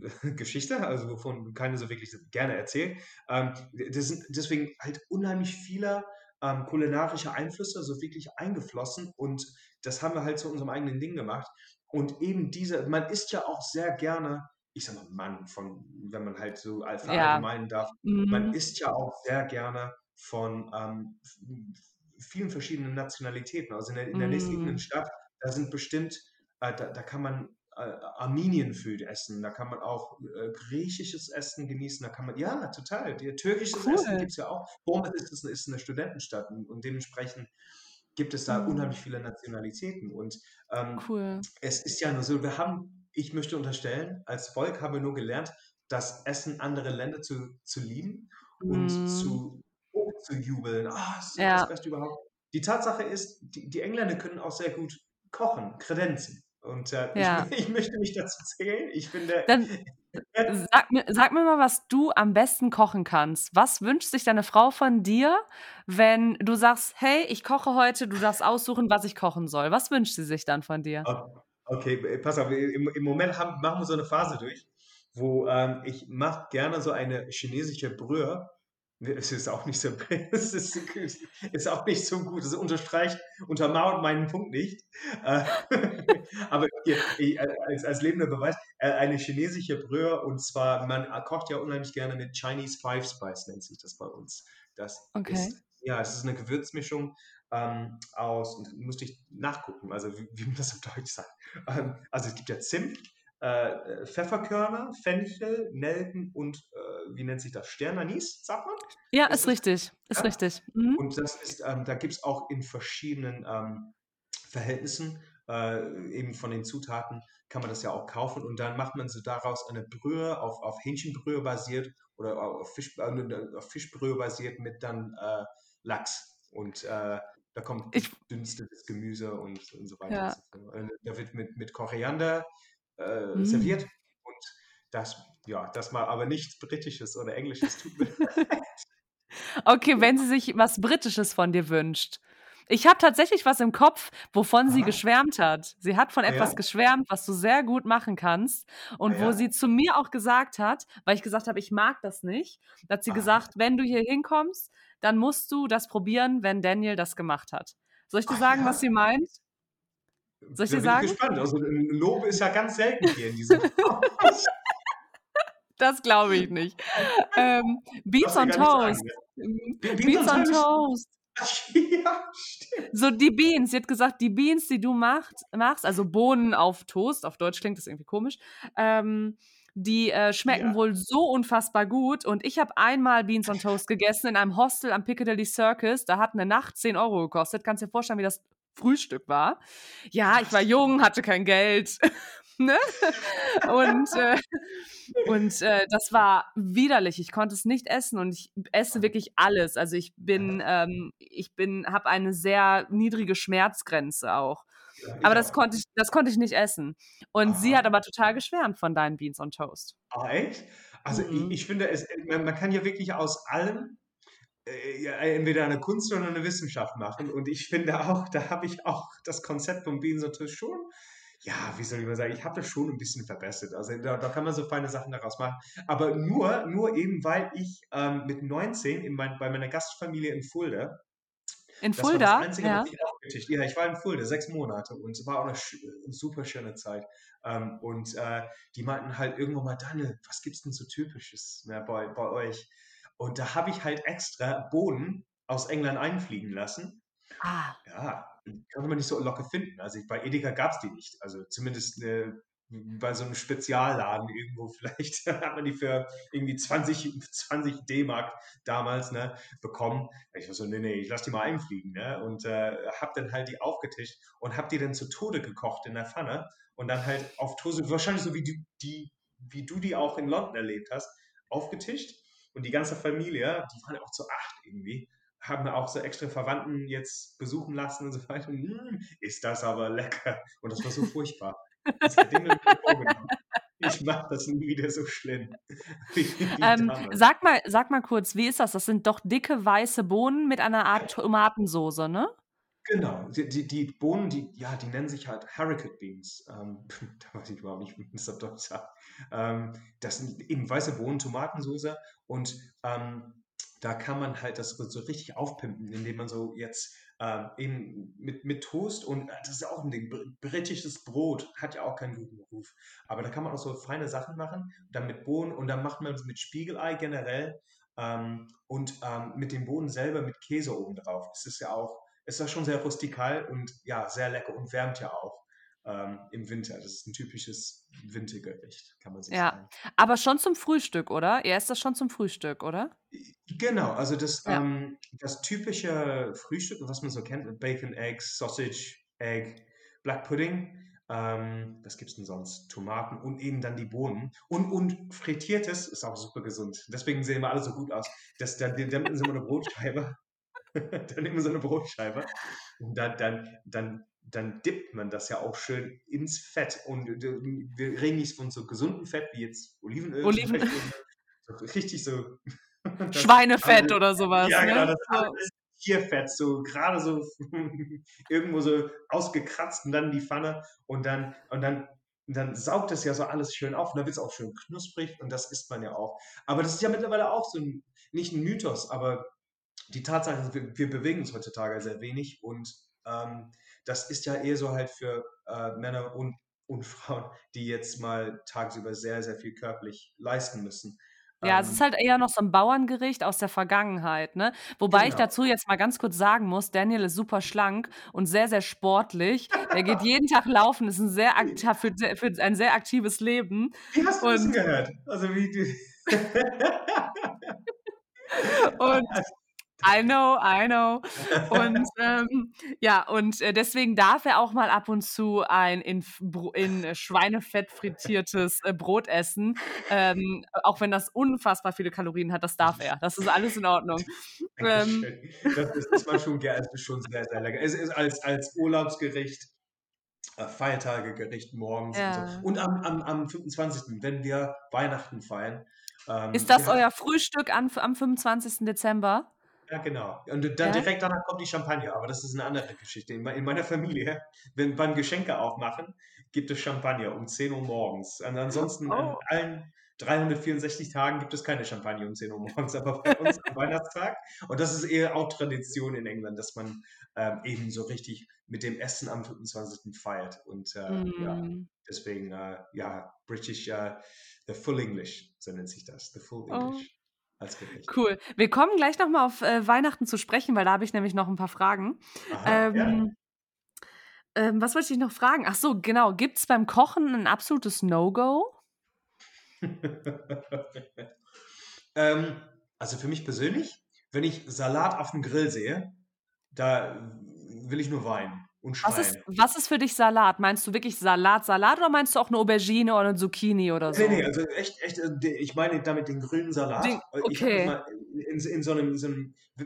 Geschichte, also wovon keiner so wirklich gerne erzählt. Ähm, das sind deswegen halt unheimlich viele ähm, kulinarische Einflüsse so wirklich eingeflossen und das haben wir halt zu unserem eigenen Ding gemacht. Und eben diese, man isst ja auch sehr gerne, ich sag mal Mann, von, wenn man halt so verallgemeinern ja. darf, mhm. man isst ja auch sehr gerne von ähm, vielen verschiedenen Nationalitäten. Also in der, in der nächsten mhm. Stadt da sind bestimmt, äh, da, da kann man äh, Armenien-Food essen, da kann man auch äh, griechisches Essen genießen, da kann man, ja, total, die, türkisches cool. Essen gibt es ja auch. Bournemouth ist, ist eine Studentenstadt und, und dementsprechend gibt es da mhm. unheimlich viele Nationalitäten und ähm, cool. es ist ja nur so, wir haben, ich möchte unterstellen, als Volk haben wir nur gelernt, das Essen anderer Länder zu, zu lieben und mm. zu zu jubeln. Ah, das ist ja. das Beste überhaupt. Die Tatsache ist, die, die Engländer können auch sehr gut kochen, kredenzen. Und äh, ja. ich, ich, möchte mich dazu zählen. Ich finde. Dann sag, mir, sag mir mal, was du am besten kochen kannst. Was wünscht sich deine Frau von dir, wenn du sagst, hey, ich koche heute, du darfst aussuchen, was ich kochen soll? Was wünscht sie sich dann von dir? Okay, pass auf, im, im Moment haben, machen wir so eine Phase durch, wo ähm, ich mache gerne so eine chinesische Brühe es ist auch nicht so, es ist, ist auch nicht so gut. Es unterstreicht, untermauert meinen Punkt nicht. Äh, aber als, als lebender Beweis, äh, eine chinesische Brühe und zwar, man kocht ja unheimlich gerne mit Chinese Five Spice, nennt sich das bei uns. Das okay. ist, ja, es ist eine Gewürzmischung ähm, aus, und musste ich nachgucken, also wie, wie man das auf Deutsch sagt. Ähm, also es gibt ja Zimt, äh, Pfefferkörner, Fenchel, Nelken und äh, wie nennt sich das? Sternanis, sagt man? Ja, ist, ist richtig. Ist ja? richtig. Mhm. Und das ist, ähm, da gibt es auch in verschiedenen ähm, Verhältnissen, äh, eben von den Zutaten, kann man das ja auch kaufen und dann macht man so daraus eine Brühe auf, auf Hähnchenbrühe basiert oder auf, Fisch, äh, auf Fischbrühe basiert mit dann äh, Lachs. Und äh, da kommt ich, Gemüse und, und so weiter. Ja. Da wird mit, mit Koriander äh, mhm. serviert. Und das, ja, das mal aber nichts Britisches oder Englisches tut mir Okay, wenn sie sich was Britisches von dir wünscht. Ich habe tatsächlich was im Kopf, wovon Aha. sie geschwärmt hat. Sie hat von etwas ja. geschwärmt, was du sehr gut machen kannst. Und ja. wo sie zu mir auch gesagt hat, weil ich gesagt habe, ich mag das nicht, hat sie Aha. gesagt, wenn du hier hinkommst, dann musst du das probieren, wenn Daniel das gemacht hat. Soll ich dir Ach, sagen, ja. was sie meint? Soll ich dir sagen? Ich bin gespannt. Also ein Lob ist ja ganz selten hier in diesem Das glaube ich nicht. Ähm, Beats on Toast. Mhm. Beans, Beans on Toast. Ja, stimmt. So die Beans, sie hat gesagt, die Beans, die du macht, machst, also Bohnen auf Toast, auf Deutsch klingt das irgendwie komisch, ähm, die äh, schmecken ja. wohl so unfassbar gut. Und ich habe einmal Beans on Toast gegessen in einem Hostel am Piccadilly Circus. Da hat eine Nacht 10 Euro gekostet. Kannst dir vorstellen, wie das Frühstück war. Ja, ich war jung, hatte kein Geld. ne? Und, äh, und äh, das war widerlich. Ich konnte es nicht essen und ich esse wirklich alles. Also ich bin, ähm, ich bin, habe eine sehr niedrige Schmerzgrenze auch. aber das konnte ich, das konnte ich nicht essen. Und Aha. sie hat aber total geschwärmt von deinen Beans on Toast. Ah, echt? Also mhm. ich, ich, finde, es, man, man kann ja wirklich aus allem ja, entweder eine Kunst oder eine Wissenschaft machen. Und ich finde auch, da habe ich auch das Konzept und Toast schon, ja, wie soll ich mal sagen, ich habe das schon ein bisschen verbessert. Also da, da, kann man so feine Sachen daraus machen. Aber nur, nur eben, weil ich ähm, mit 19 in mein, bei meiner Gastfamilie in Fulda, in Fulda? Einzige, ja. Ich ja, ich war in Fulda, sechs Monate und es war auch eine super schöne Zeit. Ähm, und äh, die meinten halt irgendwann mal, Daniel, was gibt's denn so Typisches ne, bei, bei euch? Und da habe ich halt extra Bohnen aus England einfliegen lassen. Ah. Ja, konnte man nicht so locker finden. Also bei Edeka gab es die nicht. Also zumindest äh, bei so einem Spezialladen irgendwo vielleicht hat man die für irgendwie 20, 20 D-Mark damals ne, bekommen. Ich war so, nee, nee, ich lasse die mal einfliegen. Ne? Und äh, habe dann halt die aufgetischt und habe die dann zu Tode gekocht in der Pfanne und dann halt auf Toast, wahrscheinlich so wie du die, wie du die auch in London erlebt hast, aufgetischt und die ganze Familie, die waren auch zu acht irgendwie, haben auch so extra Verwandten jetzt besuchen lassen und so weiter. Und, hm, ist das aber lecker. Und das war so furchtbar. ich mache das nie wieder so schlimm. Ähm, sag, mal, sag mal kurz, wie ist das? Das sind doch dicke weiße Bohnen mit einer Art Tomatensoße, ne? Genau, die, die, die, Bohnen, die, ja, die nennen sich halt Haricot Beans. Ähm, da weiß ich überhaupt nicht, wie man das auf Deutsch sagt. Ähm, das sind eben weiße Bohnen, Tomatensauce und ähm, da kann man halt das so richtig aufpimpen, indem man so jetzt äh, eben mit, mit Toast und äh, das ist auch ein Ding, britisches Brot hat ja auch keinen guten Ruf, aber da kann man auch so feine Sachen machen, dann mit Bohnen und dann macht man es mit Spiegelei generell ähm, und ähm, mit dem Bohnen selber mit Käse oben drauf. Das ist ja auch, ist das schon sehr rustikal und ja, sehr lecker und wärmt ja auch ähm, im Winter. Das ist ein typisches Wintergericht, kann man sich ja, sagen. Aber schon zum Frühstück, oder? Er ist das schon zum Frühstück, oder? Genau, also das, ja. ähm, das typische Frühstück, was man so kennt, Bacon, Eggs, Sausage, Egg, Black Pudding, Ähm, was gibt es denn sonst? Tomaten und eben dann die Bohnen. Und, und frittiertes ist auch super gesund. Deswegen sehen wir alle so gut aus. Das, dann, dann nehmen wir eine Brotscheibe. dann nehmen wir so eine Brotscheibe. Und dann, dann, dann, dann dippt man das ja auch schön ins Fett. Und wir reden nicht von so gesundem Fett wie jetzt Olivenöl. Oliven. So richtig so. Schweinefett oder sowas. Ja, genau. Ne? Das alles Tierfett, so gerade so irgendwo so ausgekratzt und dann in die Pfanne und dann, und dann, und dann saugt es ja so alles schön auf und dann wird es auch schön knusprig und das isst man ja auch. Aber das ist ja mittlerweile auch so ein, nicht ein Mythos, aber die Tatsache ist, wir, wir bewegen uns heutzutage sehr wenig und ähm, das ist ja eher so halt für äh, Männer und, und Frauen, die jetzt mal tagsüber sehr, sehr viel körperlich leisten müssen. Ja, es ist Ähm, halt eher noch so 'n Bauerngericht aus der Vergangenheit, ne? Wobei ich genau. dazu jetzt mal ganz kurz sagen muss, Daniel ist super schlank und sehr, sehr sportlich. Der geht jeden Tag laufen, ist 'n sehr sehr führt ein sehr aktives Leben Wie hast du das und gehört? Also wie du und I know, I know. Und, ähm, ja, und, äh, deswegen darf er auch mal ab und zu ein in in Schweinefett frittiertes, äh, Brot essen, ähm, auch wenn das unfassbar viele Kalorien hat, das darf er. Das ist alles in Ordnung. Ähm. Das ist ist man schon es ist schon sehr, sehr lecker. Es ist als als Urlaubsgericht, äh, Feiertagegericht morgens und so. Ja. Und am am am 25., wenn wir Weihnachten feiern, ähm, Ist das haben euer Frühstück an am 25. Dezember? Ja, genau. Und dann Ja? direkt danach kommt die Champagner, aber das ist 'ne andere Geschichte. In mei in meiner Familie, wenn beim Geschenke aufmachen, gibt es Champagner um 10:00 morgens. Und ansonsten an Oh. allen 364 Tagen gibt es keine Champagner um 10:00 morgens, aber bei uns am Weihnachtstag und das ist eher auch Tradition in England, dass man, ähm, eben so richtig mit dem Essen am 25. feiert und, äh, ja, Mhm. deswegen, äh, ja, British, äh, the full English, so nennt sich das, the full Oh. Als Gericht. Cool. Wir kommen gleich noch mal auf, äh, Weihnachten zu sprechen, weil da habe ich nämlich noch 'n paar Fragen. Aha, gerne. Ähm ähm, was wollte ich noch fragen? Ach so, genau. Gibt's beim Kochen 'n absolutes No-Go? Ähm, also für mich persönlich, wenn ich Salat auf'm Grill sehe, da will ich nur weinen und Was ist was ist für dich Salat? Meinst du wirklich Salat, Salat oder meinst du auch 'ne Aubergine oder 'ne Zucchini oder Ne, so? also echt echt, äh, ich meine damit den grünen Salat. Den Äh, okay. in in in so 'nem so 'nem w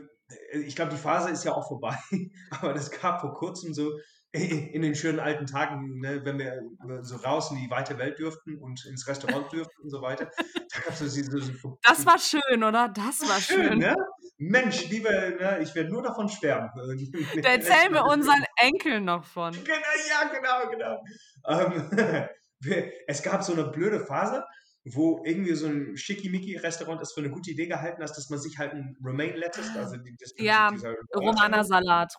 äh, ich glaube, die Phase ist ja auch vorbei, aber das gab vor Kurzem so in den schönen alten Tagen, ne, wenn wir so raus in die weite Welt durften und ins Restaurant durften und so weiter. Da gab's so diese so Das war schön, oder? Das war schön, schön. ne? Mensch, liebe ne, ich werde nur davon sterben. Da erzählen wir unseren Enkeln noch von. Genau, ja, genau, genau. Ähm, es gab so 'ne blöde Phase, wo irgendwie so 'n Schickimicki-Restaurant es für 'ne gute Idee gehalten hat, dass man sich halt 'n Romaine Lettuce, also die das Ja, dieser Romana-Salat.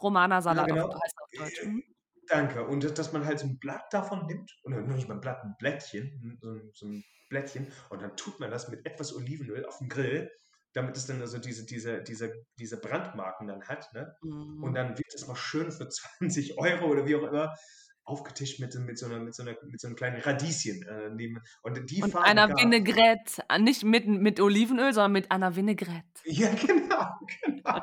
Ja, Romana-Salat genau. auf auf Deutsch. Mhm. Danke. Und dass man halt so 'n Blatt davon nimmt oder nicht mal 'n Blatt, 'n Blättchen, so 'n so 'n Blättchen und dann tut man das mit etwas Olivenöl auf'm Grill, damit es dann also diese diese diese diese Brandmarken dann hat, ne? Und Mhm. dann wird das mal schön für 20 € oder wie auch immer aufgetischt mit so mit so 'ner mit so 'ner mit so 'nem kleinen Radieschen, äh, neben und die Und Farbe einer gab's. Vinaigrette. Nicht mit mit Olivenöl, sondern mit einer Vinaigrette. Ja, genau, genau.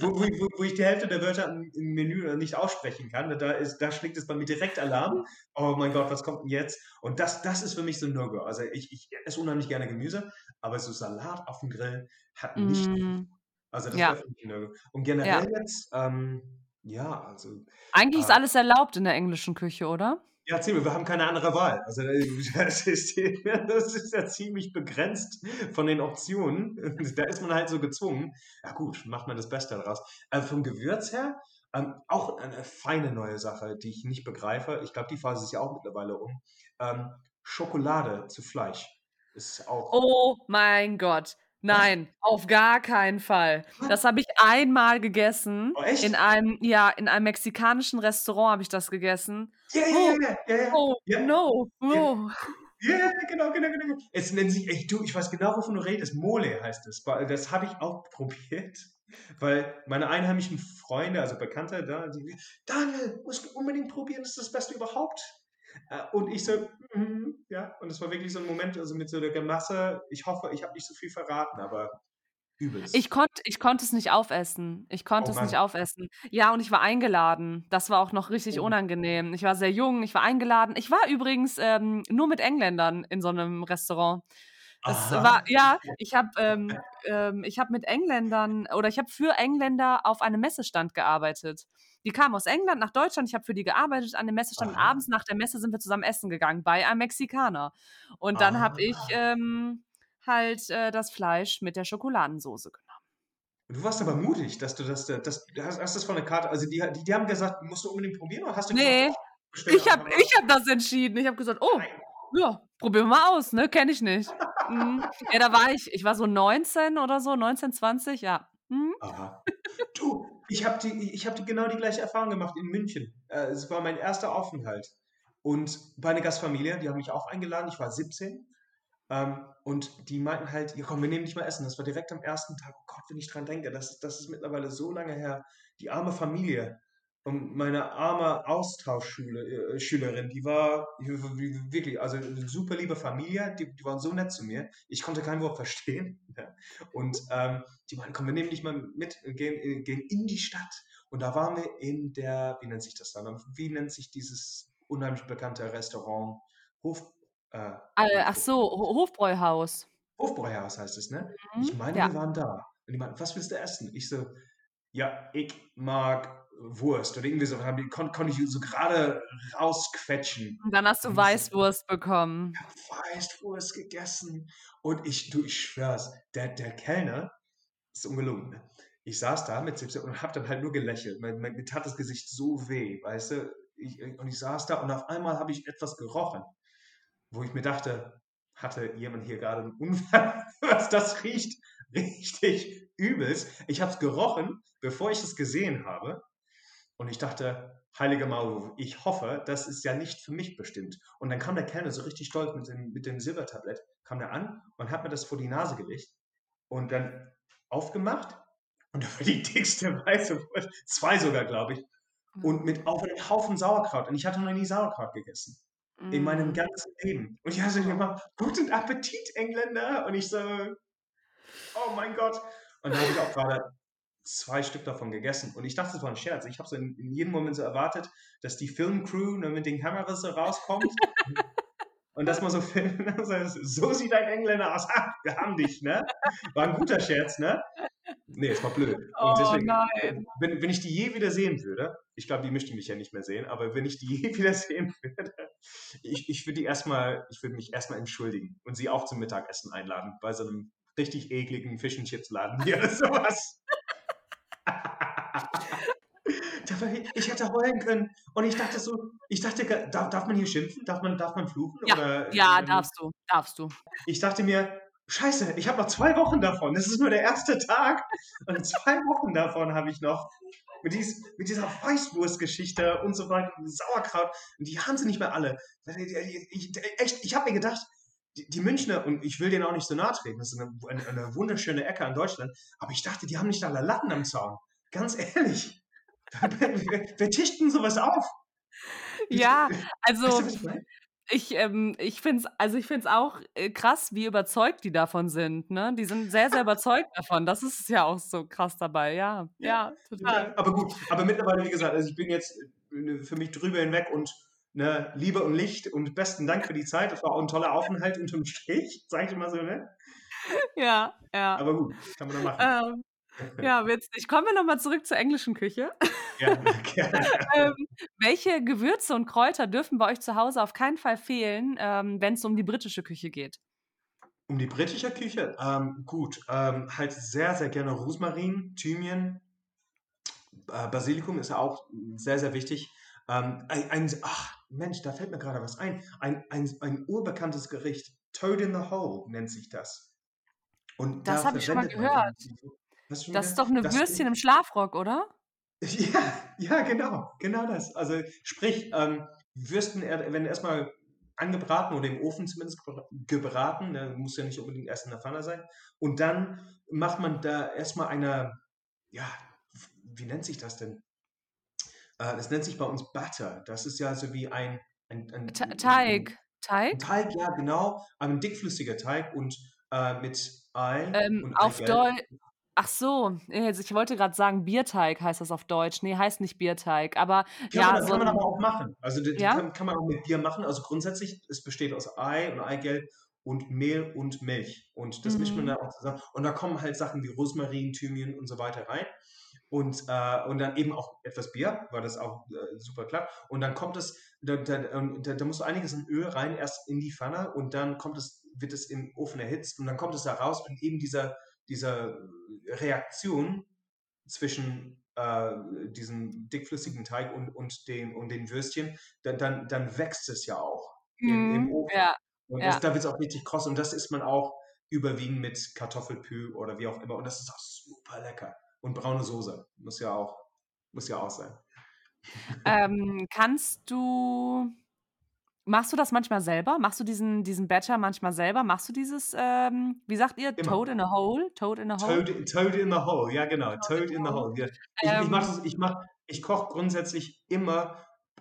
Wo wo wo ich die Hälfte der Wörter im Menü nicht aussprechen kann, da ist da schlägt es bei mir direkt Alarm. Oh mein Gott, was kommt 'n jetzt? Und das das ist für mich so 'n No-Go. Also, ich ich esse unheimlich gerne Gemüse, aber so Salat auf'm Grill hat nicht Mhm. also, das Ja. für mich 'n No-Go. Und Ja. generell jetzt, ähm, ja, also, Eigentlich ist äh alles erlaubt in der englischen Küche, oder? Ja, mir, wir haben keine andere Wahl. Also, äh, das ist das ist ja ziemlich begrenzt von den Optionen. Da ist man halt so gezwungen. Ja gut, macht man das Beste daraus. Äh, vom Gewürz her, ähm, auch eine feine neue Sache, die ich nicht begreife. Ich glaube, die Phase ist ja auch mittlerweile um. Ähm, Schokolade zu Fleisch ist auch Oh mein Gott. Nein, auf gar keinen Fall. Das habe ich einmal gegessen. Oh, echt? In einem ja, in einem mexikanischen Restaurant habe ich das gegessen. Ja, ja, Oh, ja, ja, ja, oh, ja. no, oh. Ja, ja, genau, genau, genau. Es nennt sich ey, du, ich weiß genau, wovon du redest. Mole heißt es. Das habe ich auch probiert, weil meine einheimischen Freunde, also Bekannte da, die: „Daniel, musst du unbedingt probieren, das ist das Beste überhaupt.“ Äh, und ich so: „Mhm, ja.“ Und es war wirklich so 'n Moment, also mit so der Gemasse ich hoffe, ich habe nicht so viel verraten, aber Übelst. Ich konnte ich konnte es nicht aufessen. Ich konnte Oh es nicht aufessen. Ja, und ich war eingeladen. Das war auch noch richtig Oh. unangenehm. Ich war sehr jung, ich war eingeladen. Ich war übrigens, ähm, nur mit Engländern in so 'nem Restaurant. Es war ja, ich habe, ähm ähm, ich habe mit Engländern oder ich habe für Engländer auf einem Messestand gearbeitet. Die kamen aus England nach Deutschland, ich habe für die gearbeitet an dem Messestand Aha. abends nach der Messe sind wir zusammen essen gegangen bei einem Mexikaner. Und dann habe ich, Ah. ähm, halt, äh, das Fleisch mit der Schokoladensoße genommen. Du warst aber mutig, dass du das da das hast hast das von der Karte also, die die die haben gesagt: „Musst du unbedingt probieren“, oder hast du gesagt: Ne, „Oh, bestell ich habe einfach mal?“ ich habe das entschieden. Ich habe gesagt: „Oh, Nein. ja, probieren wir mal aus, ne? Kenne ich nicht.“ Mhm. Ja, da war ich ich war so 19 oder so, 19, 20, ja. Mhm. Aha. Du, ich habe die habe die genau die gleiche Erfahrung gemacht in München. Äh, es war mein 1. Aufenthalt und bei 'ner Gastfamilie, die haben mich auch eingeladen. Ich war 17, ähm, und die meinten halt: „Ja, komm, wir nehmen dich mal essen.“ Das war direkt am 1. Tag. Oh Gott, wenn ich dran denke, das das ist mittlerweile so lange her. Die arme Familie und meine arme Austauschschule äh, die war wirklich, also, 'ne super liebe Familie, die die waren so nett zu mir. Ich konnte kein Wort verstehen. Und, ähm, die meinten: „Komm, wir nehmen dich mal mit, wir gehen äh, gehen in die Stadt.“ Und da waren wir in der wie nennt sich das da noch? Wie nennt sich dieses unheimlich bekannte Restaurant? Hof äh, Äh, ach so, Ho Hofbräuhaus. Hofbräuhaus heißt es, ne? Ich Mhm, meine, ja. wir waren da. Und die meinten: „Was willst du essen?“ Ich so: „Ja, ich mag Wurst“ oder irgendwie so. Haben die kon konnte ich so grade rausquetschen. Und dann hast du Weißwurst bekommen. habe Weißwurst gegessen und ich du, ich schwöre es, der der Kellner ist ungelogen, ne? Ich saß da mit 17 und habe dann halt nur gelächelt. Mein mein mir tat das Gesicht so weh, weißt du? Ich äh, und ich saß da und auf einmal habe ich etwas gerochen, wo ich mir dachte: „Hatte jemand hier grade 'n Unfall?“ Was das riecht richtig übelst. Ich habe es gerochen, bevor ich es gesehen habe und ich dachte: „Heilige Maulwurf, ich hoffe, das ist ja nicht für mich bestimmt.“ Und dann kam der Kellner so richtig stolz mit dem mit dem Silbertablett kam der an und hat mir das vor die Nase gelegt und dann aufgemacht und da war die dickste weiße Wurst, 2 sogar, glaube ich, und mit auf 'nem Haufen Sauerkraut und ich hatte noch nie Sauerkraut gegessen in meinem Mhm. ganzen Leben. Und die haben so gemacht: „Guten Appetit, Engländer.“ Und ich so: „Oh mein Gott.“ Und dann habe ich auch grade 2 Stück davon gegessen und ich dachte, es war 'n Scherz. Ich habe so in in jedem Moment so erwartet, dass die Filmcrew, ne, mit den Kameras so rauskommt und dass man so filmt „So sieht ein Engländer aus. Ha, wir haben dich, ne? War 'n guter Scherz, ne?“ Ne, es war blöd. Und Oh deswegen, nein. wenn wenn ich die je wieder sehen würde ich glaube, die möchte mich ja nicht mehr sehen, aber wenn ich die je wieder sehen würde, ich ich würde die erst mal ich würde mich erst mal entschuldigen und sie auch zum Mittagessen einladen bei so 'nem richtig ekligen Fish-and-Chips-Laden hier oder so was. Dabei ich hätte heulen können und ich dachte so ich dachte darf darf man hier schimpfen? Darf man darf man fluchen Ja, oder, ja, ähm darfst du, darfst du. Ich dachte mir: „Scheiße, ich habe noch 2 Wochen davon. Das ist nur der 1. Tag und 2 Wochen davon habe ich noch mit dies mit dieser Weißwurstgeschichte und so weiter, Sauerkraut und die haben sie nicht mehr alle.“ Ich echt, ich habe mir gedacht, die die Münchner und ich will denen auch nicht so nahe treten, das ist 'ne eine eine wunderschöne Ecke an Deutschland, aber ich dachte, die haben nicht alle Latten am Zaun. Ganz ehrlich. Wer wer tischt 'n so was auf? Ja, weißt du, also ich ähm ich finde es also, ich auch, äh, krass, wie überzeugt die davon sind, ne? Die sind sehr, sehr überzeugt davon. Das ist ja auch so krass dabei, ja. Ja, Ja, total. total. Aber gut, aber mittlerweile, wie gesagt, also, ich bin jetzt, äh, für mich drüber hinweg und, ne, Liebe und Licht und besten Dank für die Zeit. Das war auch 'n toller Aufenthalt unterm Strich, sage ich immer so, ne? Ja, ja. Aber gut, kann man ja machen. Ähm, ja, witzig. Kommen wir noch mal zurück zur englischen Küche. Gerne, gerne. Ähm, welche Gewürze und Kräuter dürfen bei euch zu Hause auf keinen Fall fehlen, ähm, wenn's um die britische Küche geht? Um die britische Küche? Ähm, gut, ähm, halt sehr, sehr gerne Rosmarin, Thymian. Äh, Basilikum ist ja auch sehr, sehr wichtig. Ähm, ei ein ach, Mensch, da fällt mir grade was ein. Ein ein ein urbekanntes Gericht, Toad in the Hole nennt sich das. Und da Das habe ich schon mal gehört. was schon Das ist doch 'ne Das Würstchen im Schlafrock, oder? Ja, ja, genau, genau das. Also, sprich, ähm, Würsten er werden erst mal angebraten oder im Ofen zumindest gebra gebraten, ne? Muss ja nicht unbedingt erst in der Pfanne sein. Und dann macht man da erst mal eine ja, wie nennt sich das denn? Äh, das nennt sich bei uns Butter. Das ist ja so wie ein ein ein Teig. Teig? Teig, ja genau, aber 'n dickflüssiger Teig und, äh, mit Ei Ähm, und auf Eigelb. Deu Ach so, ich wollte gerade sagen, Bierteig heißt das auf Deutsch. Ne, heißt nicht Bierteig, aber Kann ja, man so kann man aber auch machen. Also, Ja? kann kann man auch mit Bier machen. Also, grundsätzlich, es besteht aus Ei und Eigelb und Mehl und Milch. Und das mischt man Mhm. dann auch zusammen. Und da kommen halt Sachen wie Rosmarin, Thymian und so weiter rein. Und, äh und dann eben auch etwas Bier, weil das auch, äh, super klappt. Und dann kommt es da da da da musst du einiges an Öl rein, erst in die Pfanne und dann kommt es wird es im Ofen erhitzt und dann kommt es da raus und eben dieser dieser Reaktion zwischen, äh, diesem dickflüssigen Teig und und dem und den Würstchen, dann dann dann wächst es ja auch im im Mhm. Ofen. Ja, Und das ja. da wird's auch richtig kross und das isst man auch überwiegend mit Kartoffelpü oder wie auch immer und das ist auch super lecker. Und braune Soße muss ja auch muss ja auch sein. Ähm, kannst du machst du das manchmal selber? Machst du diesen diesen Batter manchmal selber? Machst du dieses, ähm, wie sagt ihr, Immer. Toad in a Hole? Toad in a Hole? Toad Toad in the Hole, ja genau, Toad in Toad the in the Hole. Hole, ja. Ich ich mache Ähm ich mache ich koche grundsätzlich immer,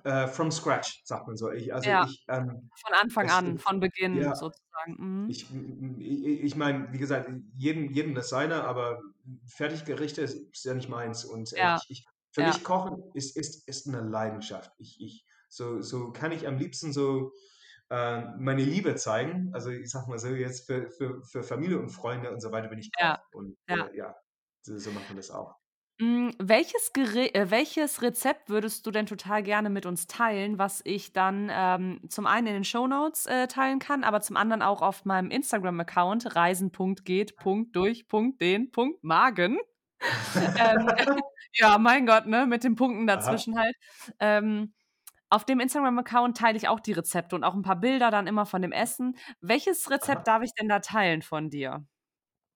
äh, from scratch, sagt man so. Ich also, Ja. ich, ähm Von Anfang es an, von Beginn ja, sozusagen. Mhm. ich ich meine, wie gesagt, jedem jedem das Seine, aber Fertiggerichte ist ist ja nicht meins und, äh, Ja, ich für mich Kochen ist ist ist 'ne Leidenschaft. Ich ich so so kann ich am liebsten so, äh, meine Liebe zeigen. Also, ich sage mal so jetzt für für für Familie und Freunde und so weiter, wenn ich Ja, koche und, ja. äh, ja, so so macht man das auch. Hm, welches äh, welches Rezept würdest du denn total gerne mit uns teilen, was ich dann, ähm, zum einen in den Shownotes, äh, teilen kann, aber zum anderen auch auf meinem Instagram-Account reisen.geht.durch.den.magen. Ähm, ja, mein Gott, ne, mit den Punkten Aha. dazwischen halt. Ähm, auf dem Instagram-Account teile ich auch die Rezepte und auch 'n paar Bilder dann immer von dem Essen. Welches Rezept Aha. darf ich denn da teilen von dir?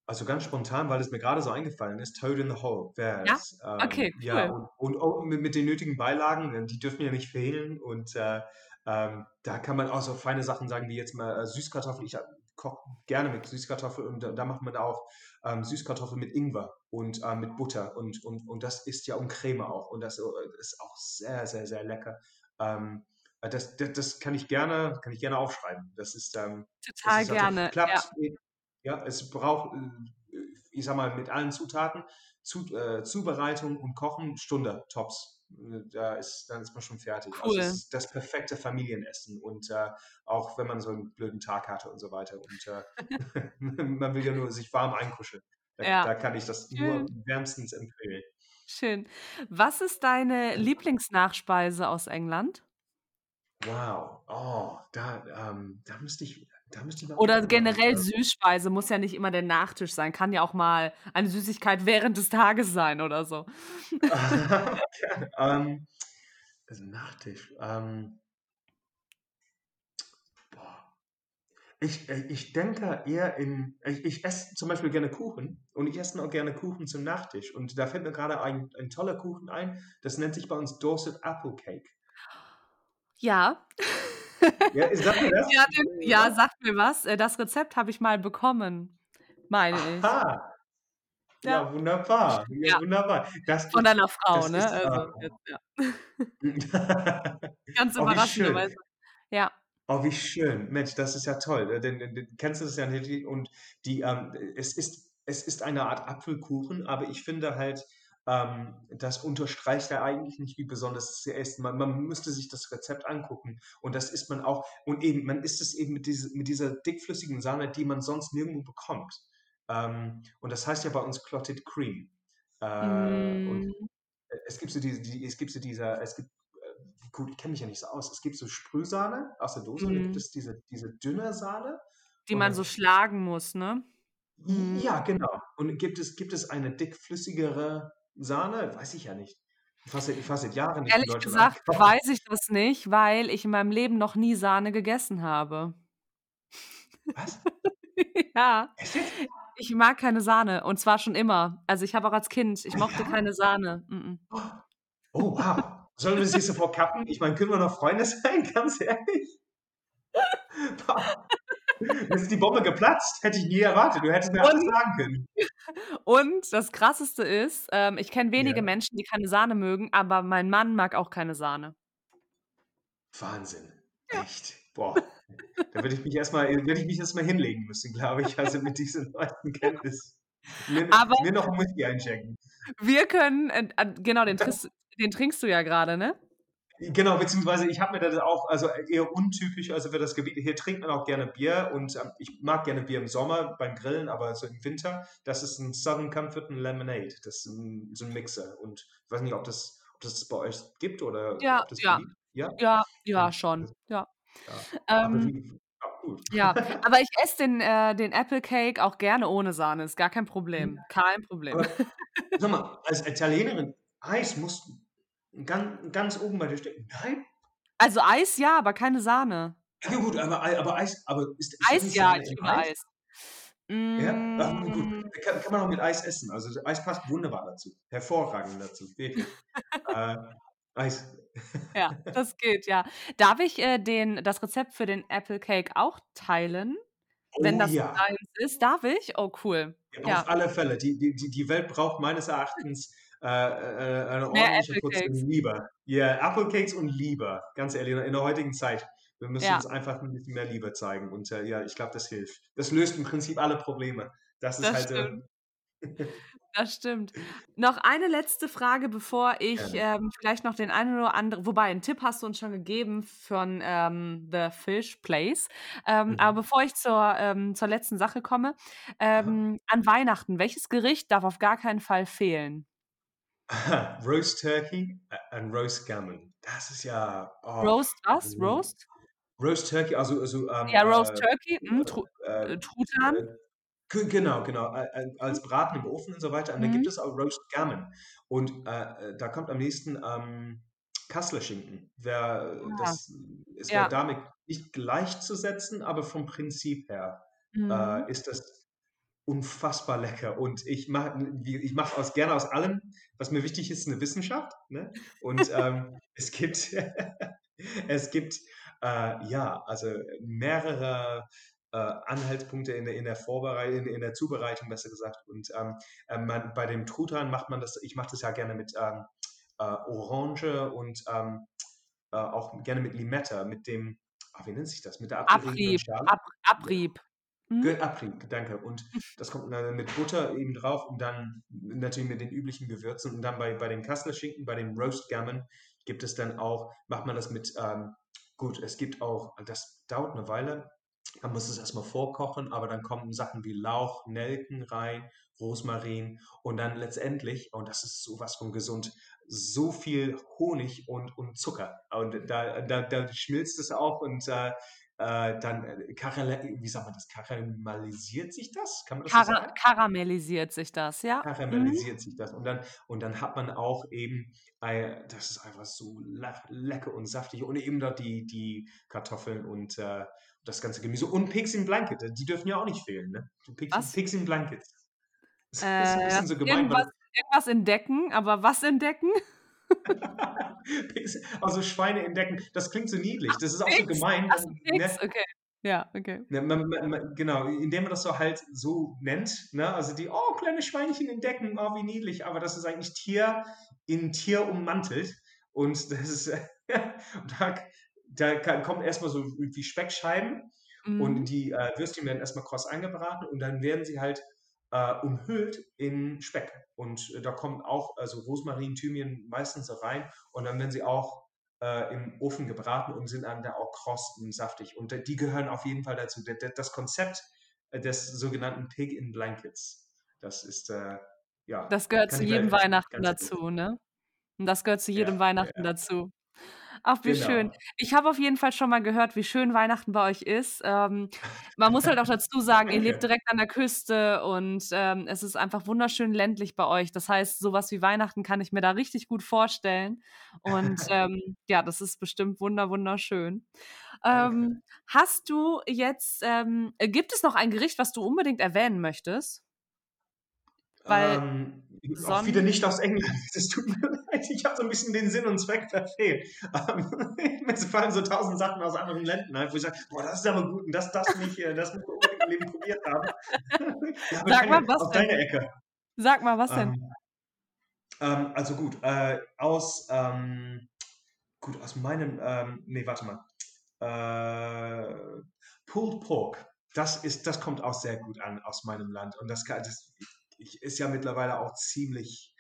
Also, ganz spontan, weil es mir grade so eingefallen ist, Toad in the Hole wäre Ja? es. Ähm, Okay, ja, cool. und und auch mi mit den nötigen Beilagen, denn die dürfen ja nicht fehlen und, äh, ähm, da kann man auch so feine Sachen sagen wie jetzt mal, äh, Süßkartoffeln. Ich, äh, koche gerne mit Süßkartoffeln und da da macht man auch, ähm, Süßkartoffeln mit Ingwer und, ähm, mit Butter und und und das ist ja und Creme auch und das, äh, ist auch sehr, sehr, sehr lecker. Ähm, äh, das d das kann ich gerne kann ich gerne aufschreiben. Das ist, ähm Total ist also gerne, ja. klappt e ja, es braucht, äh, ich sage mal, mit allen Zutaten, Zu äh, Zubereitung und Kochen Stunde tops. Äh, da ist dann ist man schon fertig. Also, Cool. ist das perfekte Familienessen und, äh, auch wenn man so 'n blöden Tag hatte und so weiter und, äh, man will ja nur sich warm einkuscheln. Da Ja, da kann ich das nur schön. wärmstens empfehlen. Schön. Was ist deine Lieblingsnachspeise aus England? Wow. Oh, da, ähm da müsste ich Oder generell Äh Süßspeise, muss ja nicht immer der Nachtisch sein, kann ja auch mal eine Süßigkeit während des Tages sein oder so. Gerne. Ähm, also Nachtisch, ähm Boah. Ich äh, ich denke eher in ich ich esse zum Beispiel gerne Kuchen und ich esse auch gerne Kuchen zum Nachtisch. Und da fällt mir grade ein ein toller Kuchen ein, das nennt sich bei uns Dorset Apple Cake. Ja. Ja, sagt dir das? Ja, ja, sagt mir was. Äh, das Rezept habe ich mal bekommen, meine ich. Aha. Ja. Ja, wunderbar. Ja, wunderbar. Das Von deiner Frau, ne? Also ähm jetzt, ja. Ganz Oh, überraschenderweise. Ja. Oh, wie schön. Mensch, das ist ja toll. Äh, denn denn kennst du das ja und die, ähm es ist es ist eine Art Apfelkuchen, aber ich finde halt, ähm, das unterstreicht ja eigentlich nicht, wie besonders es ist. Man man müsste sich das Rezept angucken und das isst man auch und eben man isst es eben mit diese mit dieser dickflüssigen Sahne, die man sonst nirgendwo bekommt. Ähm, und das heißt ja bei uns Clotted Cream. Äh, und Mhm. es gibt so diese die es gibt so diese es gibt, äh gut, ich kenne mich ja nicht so aus. Es gibt so Sprühsahne aus der Dose und dann gibt Mhm. es diese diese dünne Sahne Die man so schlagen muss, ne? Mhm. ja, genau. Und gibt es gibt es eine dickflüssigere Sahne? Weiß ich ja nicht. Ich seit ich war seit Jahren nicht Ehrlich gesagt einkaufen. weiß ich das nicht, weil ich in meinem Leben noch nie Sahne gegessen habe. Was? Ja. Echt? Ich mag keine Sahne und zwar schon immer. Also, ich habe auch als Kind ich Ah, mochte ja? keine Sahne. Mm-mm. Oh, wow. Sollen wir nicht sofort cutten? Ich meine, können wir noch Freunde sein, ganz ehrlich? Jetzt ist die Bombe geplatzt. Hätte ich nie erwartet. Du hättest mir alles Und sagen können. und das Krasseste ist, ähm, ich kenne wenige Ja. Menschen, die keine Sahne mögen, aber mein Mann mag auch keine Sahne. Wahnsinn. Ja. Echt? Boah. Da würde ich mich erst mal würde ich mich erst mal hinlegen müssen, glaube ich, also mit diesen neuesten Kenntnissen. mir, Aber mir noch ein Whisky einschenken. Wir können, äh, genau, den, den trinkst du ja gerade, ne? Genau, beziehungsweise ich habe mir das auch, also eher untypisch, also für das Gebiet, hier trinkt man auch gerne Bier und ähm, ich mag gerne Bier im Sommer beim Grillen, aber so im Winter, das ist ein Southern Comfort and Lemonade, das ist ein, so ein Mixer. Und ich weiß nicht, ob das, ob das bei euch gibt oder ja, ob das ja. ja, ja, ja, schon, ja. Ja, ähm, ja, aber ich esse den, äh, den Apple Cake auch gerne ohne Sahne, ist gar kein Problem, kein Problem. Aber, sag mal, als Italienerin, Eis muss Ganz, ganz oben bei dir stecken. Nein? Also Eis ja, aber keine Sahne. Ja gut, aber, aber Eis, aber ist, ist Eis ja, ich liebe Eis. Eis. Ja, Ach, gut. Mm. Kann, kann, man auch mit Eis essen. Also Eis passt wunderbar dazu. Hervorragend dazu. Äh, Eis. ja, das geht, ja. Darf ich äh, den, das Rezept für den Apple Cake auch teilen? Oh, wenn das ja. ist, darf ich? Oh, cool. Ja, ja. Auf alle Fälle. Die, die, die Welt braucht meines Erachtens äh, äh, eine ordentliche Portion Liebe. Ja, yeah, Applecakes und Liebe, ganz ehrlich, in der heutigen Zeit. Wir müssen ja. uns einfach ein bisschen mehr Liebe zeigen. Und äh, ja, ich glaube, das hilft. Das löst im Prinzip alle Probleme. Das ist das halt. Stimmt. Äh, das stimmt. Noch eine letzte Frage, bevor ich ähm, vielleicht noch den einen oder anderen, wobei einen Tipp hast du uns schon gegeben von ähm, The Fish Place. Ähm, mhm. Aber bevor ich zur, ähm, zur letzten Sache komme, ähm, an Weihnachten, welches Gericht darf auf gar keinen Fall fehlen? Roast Turkey und Roast Gammon. Das ist ja. Oh, Roast was? Roast? Roast Turkey, also. also ähm, ja, Roast äh, Turkey, hm, Tru äh, äh Truthahn. Äh, genau, genau. Als Braten im Ofen und so weiter. Und mhm. dann gibt es auch Roast Gammon. Und äh, da kommt am nächsten ähm, Kassler Schinken. Wer, ja. Das ist ja. damit nicht gleichzusetzen, aber vom Prinzip her mhm. ist das unfassbar lecker. Und ich mache ich mach aus, gerne aus allem, was mir wichtig ist, eine Wissenschaft. Ne? Und ähm, es gibt, es gibt äh, ja, also mehrere äh, Anhaltspunkte in der, in der Vorbereitung, in, in, der Zubereitung, besser gesagt. Und ähm, äh, man, bei dem Truthahn macht man das, ich mache das ja gerne mit ähm, äh, Orange und ähm, äh, auch gerne mit Limette, mit dem, ach, wie nennt sich das? Mit der Abrieb. Ab, Abrieb. Mhm. Abrieb, danke. Und das kommt dann mit Butter eben drauf und dann natürlich mit den üblichen Gewürzen. Und dann bei, bei dem Kassler Schinken, bei dem Roast Gammon gibt es dann auch, macht man das mit, ähm, gut, es gibt auch, das dauert eine Weile, man muss es erstmal vorkochen, aber dann kommen Sachen wie Lauch, Nelken rein, Rosmarin und dann letztendlich, und das ist sowas von gesund, so viel Honig und, und Zucker. Und da, da, da schmilzt es auch und äh, äh, dann äh, wie sagt man das, karamellisiert sich das? Kann man das Kara so sagen? Karamellisiert sich das, ja. Karamellisiert mhm. sich das. Und dann, und dann hat man auch eben, äh, das ist einfach so le lecker und saftig und eben da die, die Kartoffeln und äh, das ganze Gemüse und Pigs in Blanket, die dürfen ja auch nicht fehlen, ne? Pigs, was? Pigs in Blankets. Das ist ein bisschen äh, so gemein. Irgendwas, irgendwas entdecken, aber was entdecken? also Schweine entdecken, das klingt so niedlich. Das ist auch so gemein. Ach, ne? okay. Ja, okay. Ne, man, man, man, genau, indem man das so halt so nennt, ne? also die, oh, kleine Schweinchen entdecken, oh, wie niedlich, aber das ist eigentlich Tier in Tier ummantelt und das ist, da, da kommen erstmal so wie Speckscheiben mhm. und die äh, Würstchen werden erstmal kross eingebraten und dann werden sie halt äh, umhüllt in Speck. Und äh, da kommt auch also Rosmarin, Thymian meistens rein und dann werden sie auch äh, im Ofen gebraten und sind dann da auch kross und saftig. Und die gehören auf jeden Fall dazu. Das Konzept äh, des sogenannten Pig in Blankets, das ist äh, ja. Das gehört zu jedem Weihnachten dazu, ne? Und das gehört zu jedem ja, Weihnachten ja. dazu. Ach, wie genau. schön. Ich habe auf jeden Fall schon mal gehört, wie schön Weihnachten bei euch ist. Ähm, man muss halt auch dazu sagen, ihr lebt direkt an der Küste und ähm, es ist einfach wunderschön ländlich bei euch. Das heißt, sowas wie Weihnachten kann ich mir da richtig gut vorstellen. Und ähm, ja, das ist bestimmt wunder, wunderschön. Ähm, hast du jetzt, ähm, gibt es noch ein Gericht, was du unbedingt erwähnen möchtest? Weil ähm, auch wieder nicht aus England. Das tut mir leid. Ich habe so ein bisschen den Sinn und Zweck verfehlt. Ähm, mir fallen so tausend Sachen aus anderen Ländern ein, wo ich sage, boah, das ist aber gut und das, das nicht, das muss man unbedingt im Leben probiert haben. ja, Sag mal, was auf denn? deine Ecke. Sag mal, was denn? Ähm, ähm, also gut, äh, aus, ähm, gut, aus meinem, ähm, nee, warte mal. Äh, Pulled Pork. Das, ist, das kommt auch sehr gut an aus meinem Land. Und das, das ist ja mittlerweile auch ziemlich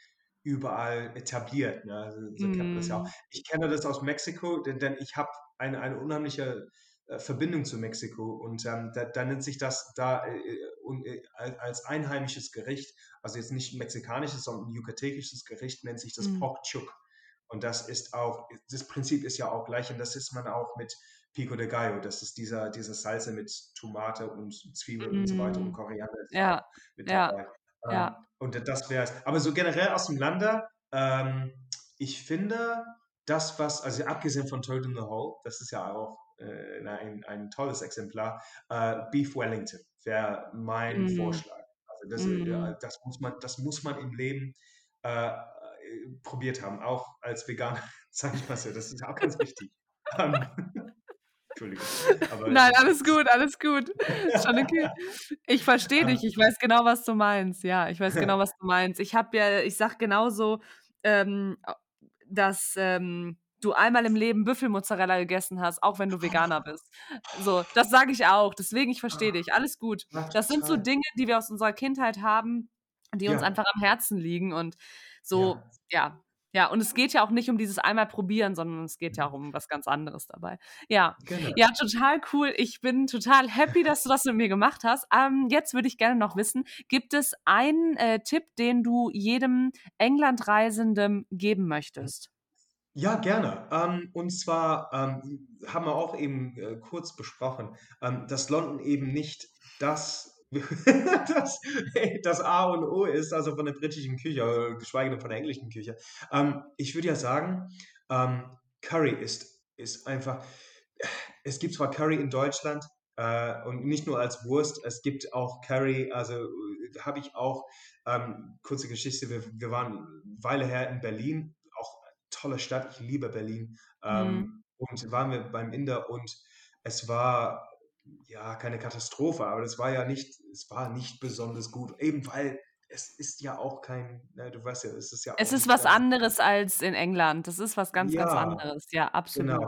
überall etabliert. Ne? Also, so kennt das ja auch. Mm. Ich kenne das aus Mexiko, denn, denn ich habe eine, eine unheimliche äh, Verbindung zu Mexiko und ähm, da, da, nennt sich das da äh, äh, als einheimisches Gericht, also jetzt nicht mexikanisches, sondern yucatechisches Gericht, nennt sich das mm. Pork Chuk. Und das ist auch, das Prinzip ist ja auch gleich und das ist man auch mit Pico de Gallo. Das ist dieser, diese Salze mit Tomate und Zwiebeln mm. und so weiter und mm. Koriander ja. mit dabei. Ja. Ähm. Und das wäre es. Aber so generell aus dem Lande, ähm, ich finde, das, was, also abgesehen von Toad in the Hole, das ist ja auch äh, ein, ein tolles Exemplar, äh, Beef Wellington wäre mein mm. Vorschlag. Also das, mm. äh, das, muss man, das muss man im Leben äh, probiert haben, auch als Veganer, sage ich mal so. Das ist auch ganz wichtig. Entschuldigung. Nein, alles gut, alles gut. Schon okay. Ich verstehe dich, ich weiß genau, was du meinst. Ja, ich weiß genau, was du meinst. Ich habe ja, ich sag genauso, ähm, dass ähm, du einmal im Leben Büffelmozzarella gegessen hast, auch wenn du Veganer bist. So, das sage ich auch. Deswegen, ich verstehe dich. Alles gut. Das sind so Dinge, die wir aus unserer Kindheit haben, die uns einfach am Herzen liegen und so, ja. ja. Ja, und es geht ja auch nicht um dieses einmal probieren, sondern es geht ja auch um was ganz anderes dabei. Ja, genau. ja, total cool. Ich bin total happy, dass du das mit mir gemacht hast. Ähm, jetzt würde ich gerne noch wissen, gibt es einen äh, Tipp, den du jedem Englandreisenden geben möchtest? Ja, gerne. Ähm, und zwar ähm, haben wir auch eben äh, kurz besprochen, ähm, dass London eben nicht das das, das A und O ist, also von der britischen Küche, geschweige denn von der englischen Küche. Ähm, ich würde ja sagen, ähm, Curry ist, ist einfach, es gibt zwar Curry in Deutschland äh, und nicht nur als Wurst, es gibt auch Curry, also habe ich auch, ähm, kurze Geschichte, wir, wir waren eine Weile her in Berlin, auch tolle Stadt, ich liebe Berlin, mhm. und waren wir beim Inder und es war ja, keine Katastrophe, aber das war ja nicht, es war nicht besonders gut, eben weil es ist ja auch kein, na, du weißt ja, es ist ja Es ist was anderes als in England. Das ist was ganz, ganz Ja, anderes. Ja, absolut. genau.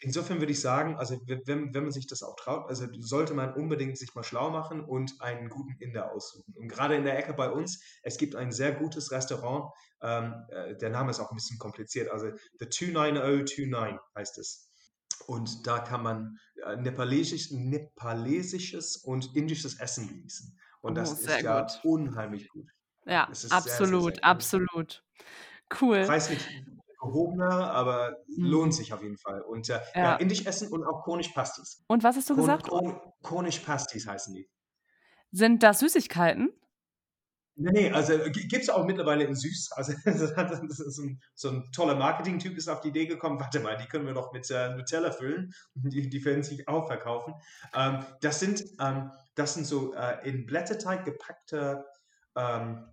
Insofern würde ich sagen, also wenn, wenn man sich das auch traut, also sollte man unbedingt sich mal schlau machen und einen guten Inder aussuchen. Und gerade in der Ecke bei uns, es gibt ein sehr gutes Restaurant, ähm, äh, der Name ist auch ein bisschen kompliziert, also The 29029 heißt es. Und da kann man äh, nepalesisch, nepalesisches und indisches Essen genießen. Und das oh, ist ja gut. unheimlich gut. Ja, absolut, sehr, sehr, sehr absolut. Cool. Preislich gehobener, aber mhm. lohnt sich auf jeden Fall. Und äh, ja. ja. indisch essen und auch Konisch Pastis. Und was hast du Kon gesagt? Kon Konisch Pastis heißen die. Sind das Süßigkeiten? Nee, nee, also gibt es auch mittlerweile in süß. Also das ist ein, so ein toller Marketing-Typ ist auf die Idee gekommen, warte mal, die können wir doch mit äh, Nutella füllen. Die, die werden sich auch verkaufen. Ähm, das, sind, ähm, das sind so äh, in Blätterteig gepackte, ähm,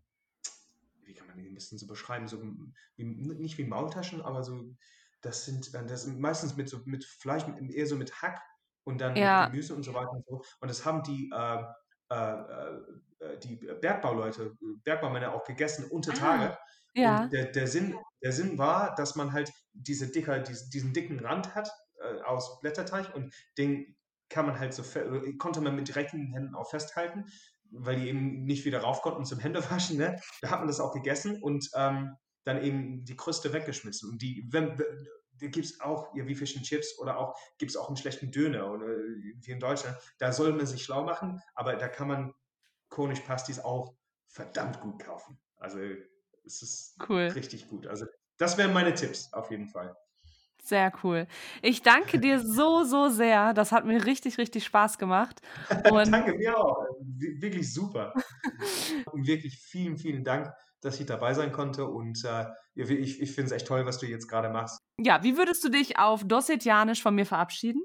wie kann man die ein bisschen so beschreiben, so wie, nicht wie Maultaschen, aber so, das sind, äh, das sind meistens mit, so, mit Fleisch, eher so mit Hack und dann ja. mit Gemüse und so weiter und so. Und das haben die äh, die Bergbauleute, Bergbaumänner auch gegessen unter ah, Tage. Ah, ja. Und der, der, Sinn, der Sinn war, dass man halt diese dicker, diesen, diesen dicken Rand hat äh, aus Blätterteig und den kann man halt so, konnte man mit direkten Händen auch festhalten, weil die eben nicht wieder rauf konnten zum Händewaschen. Ne? Da hat man das auch gegessen und ähm, dann eben die Kruste weggeschmissen. Und die, wenn, gibt es auch ja, wie Fish and Chips oder auch gibt es auch einen schlechten Döner oder wie in Deutschland. Da soll man sich schlau machen, aber da kann man Konisch Pastis auch verdammt gut kaufen. Also es ist cool. richtig gut. Also das wären meine Tipps auf jeden Fall. Sehr cool. Ich danke dir so, so sehr. Das hat mir richtig, richtig Spaß gemacht. Und danke mir auch. Wirklich super. wirklich vielen, vielen Dank dass ich dabei sein konnte. Und äh, ich, ich finde es echt toll, was du jetzt gerade machst. Ja, wie würdest du dich auf Dossetianisch von mir verabschieden?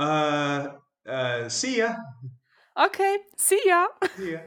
Äh, äh, see ya. Okay, see ya. See ya.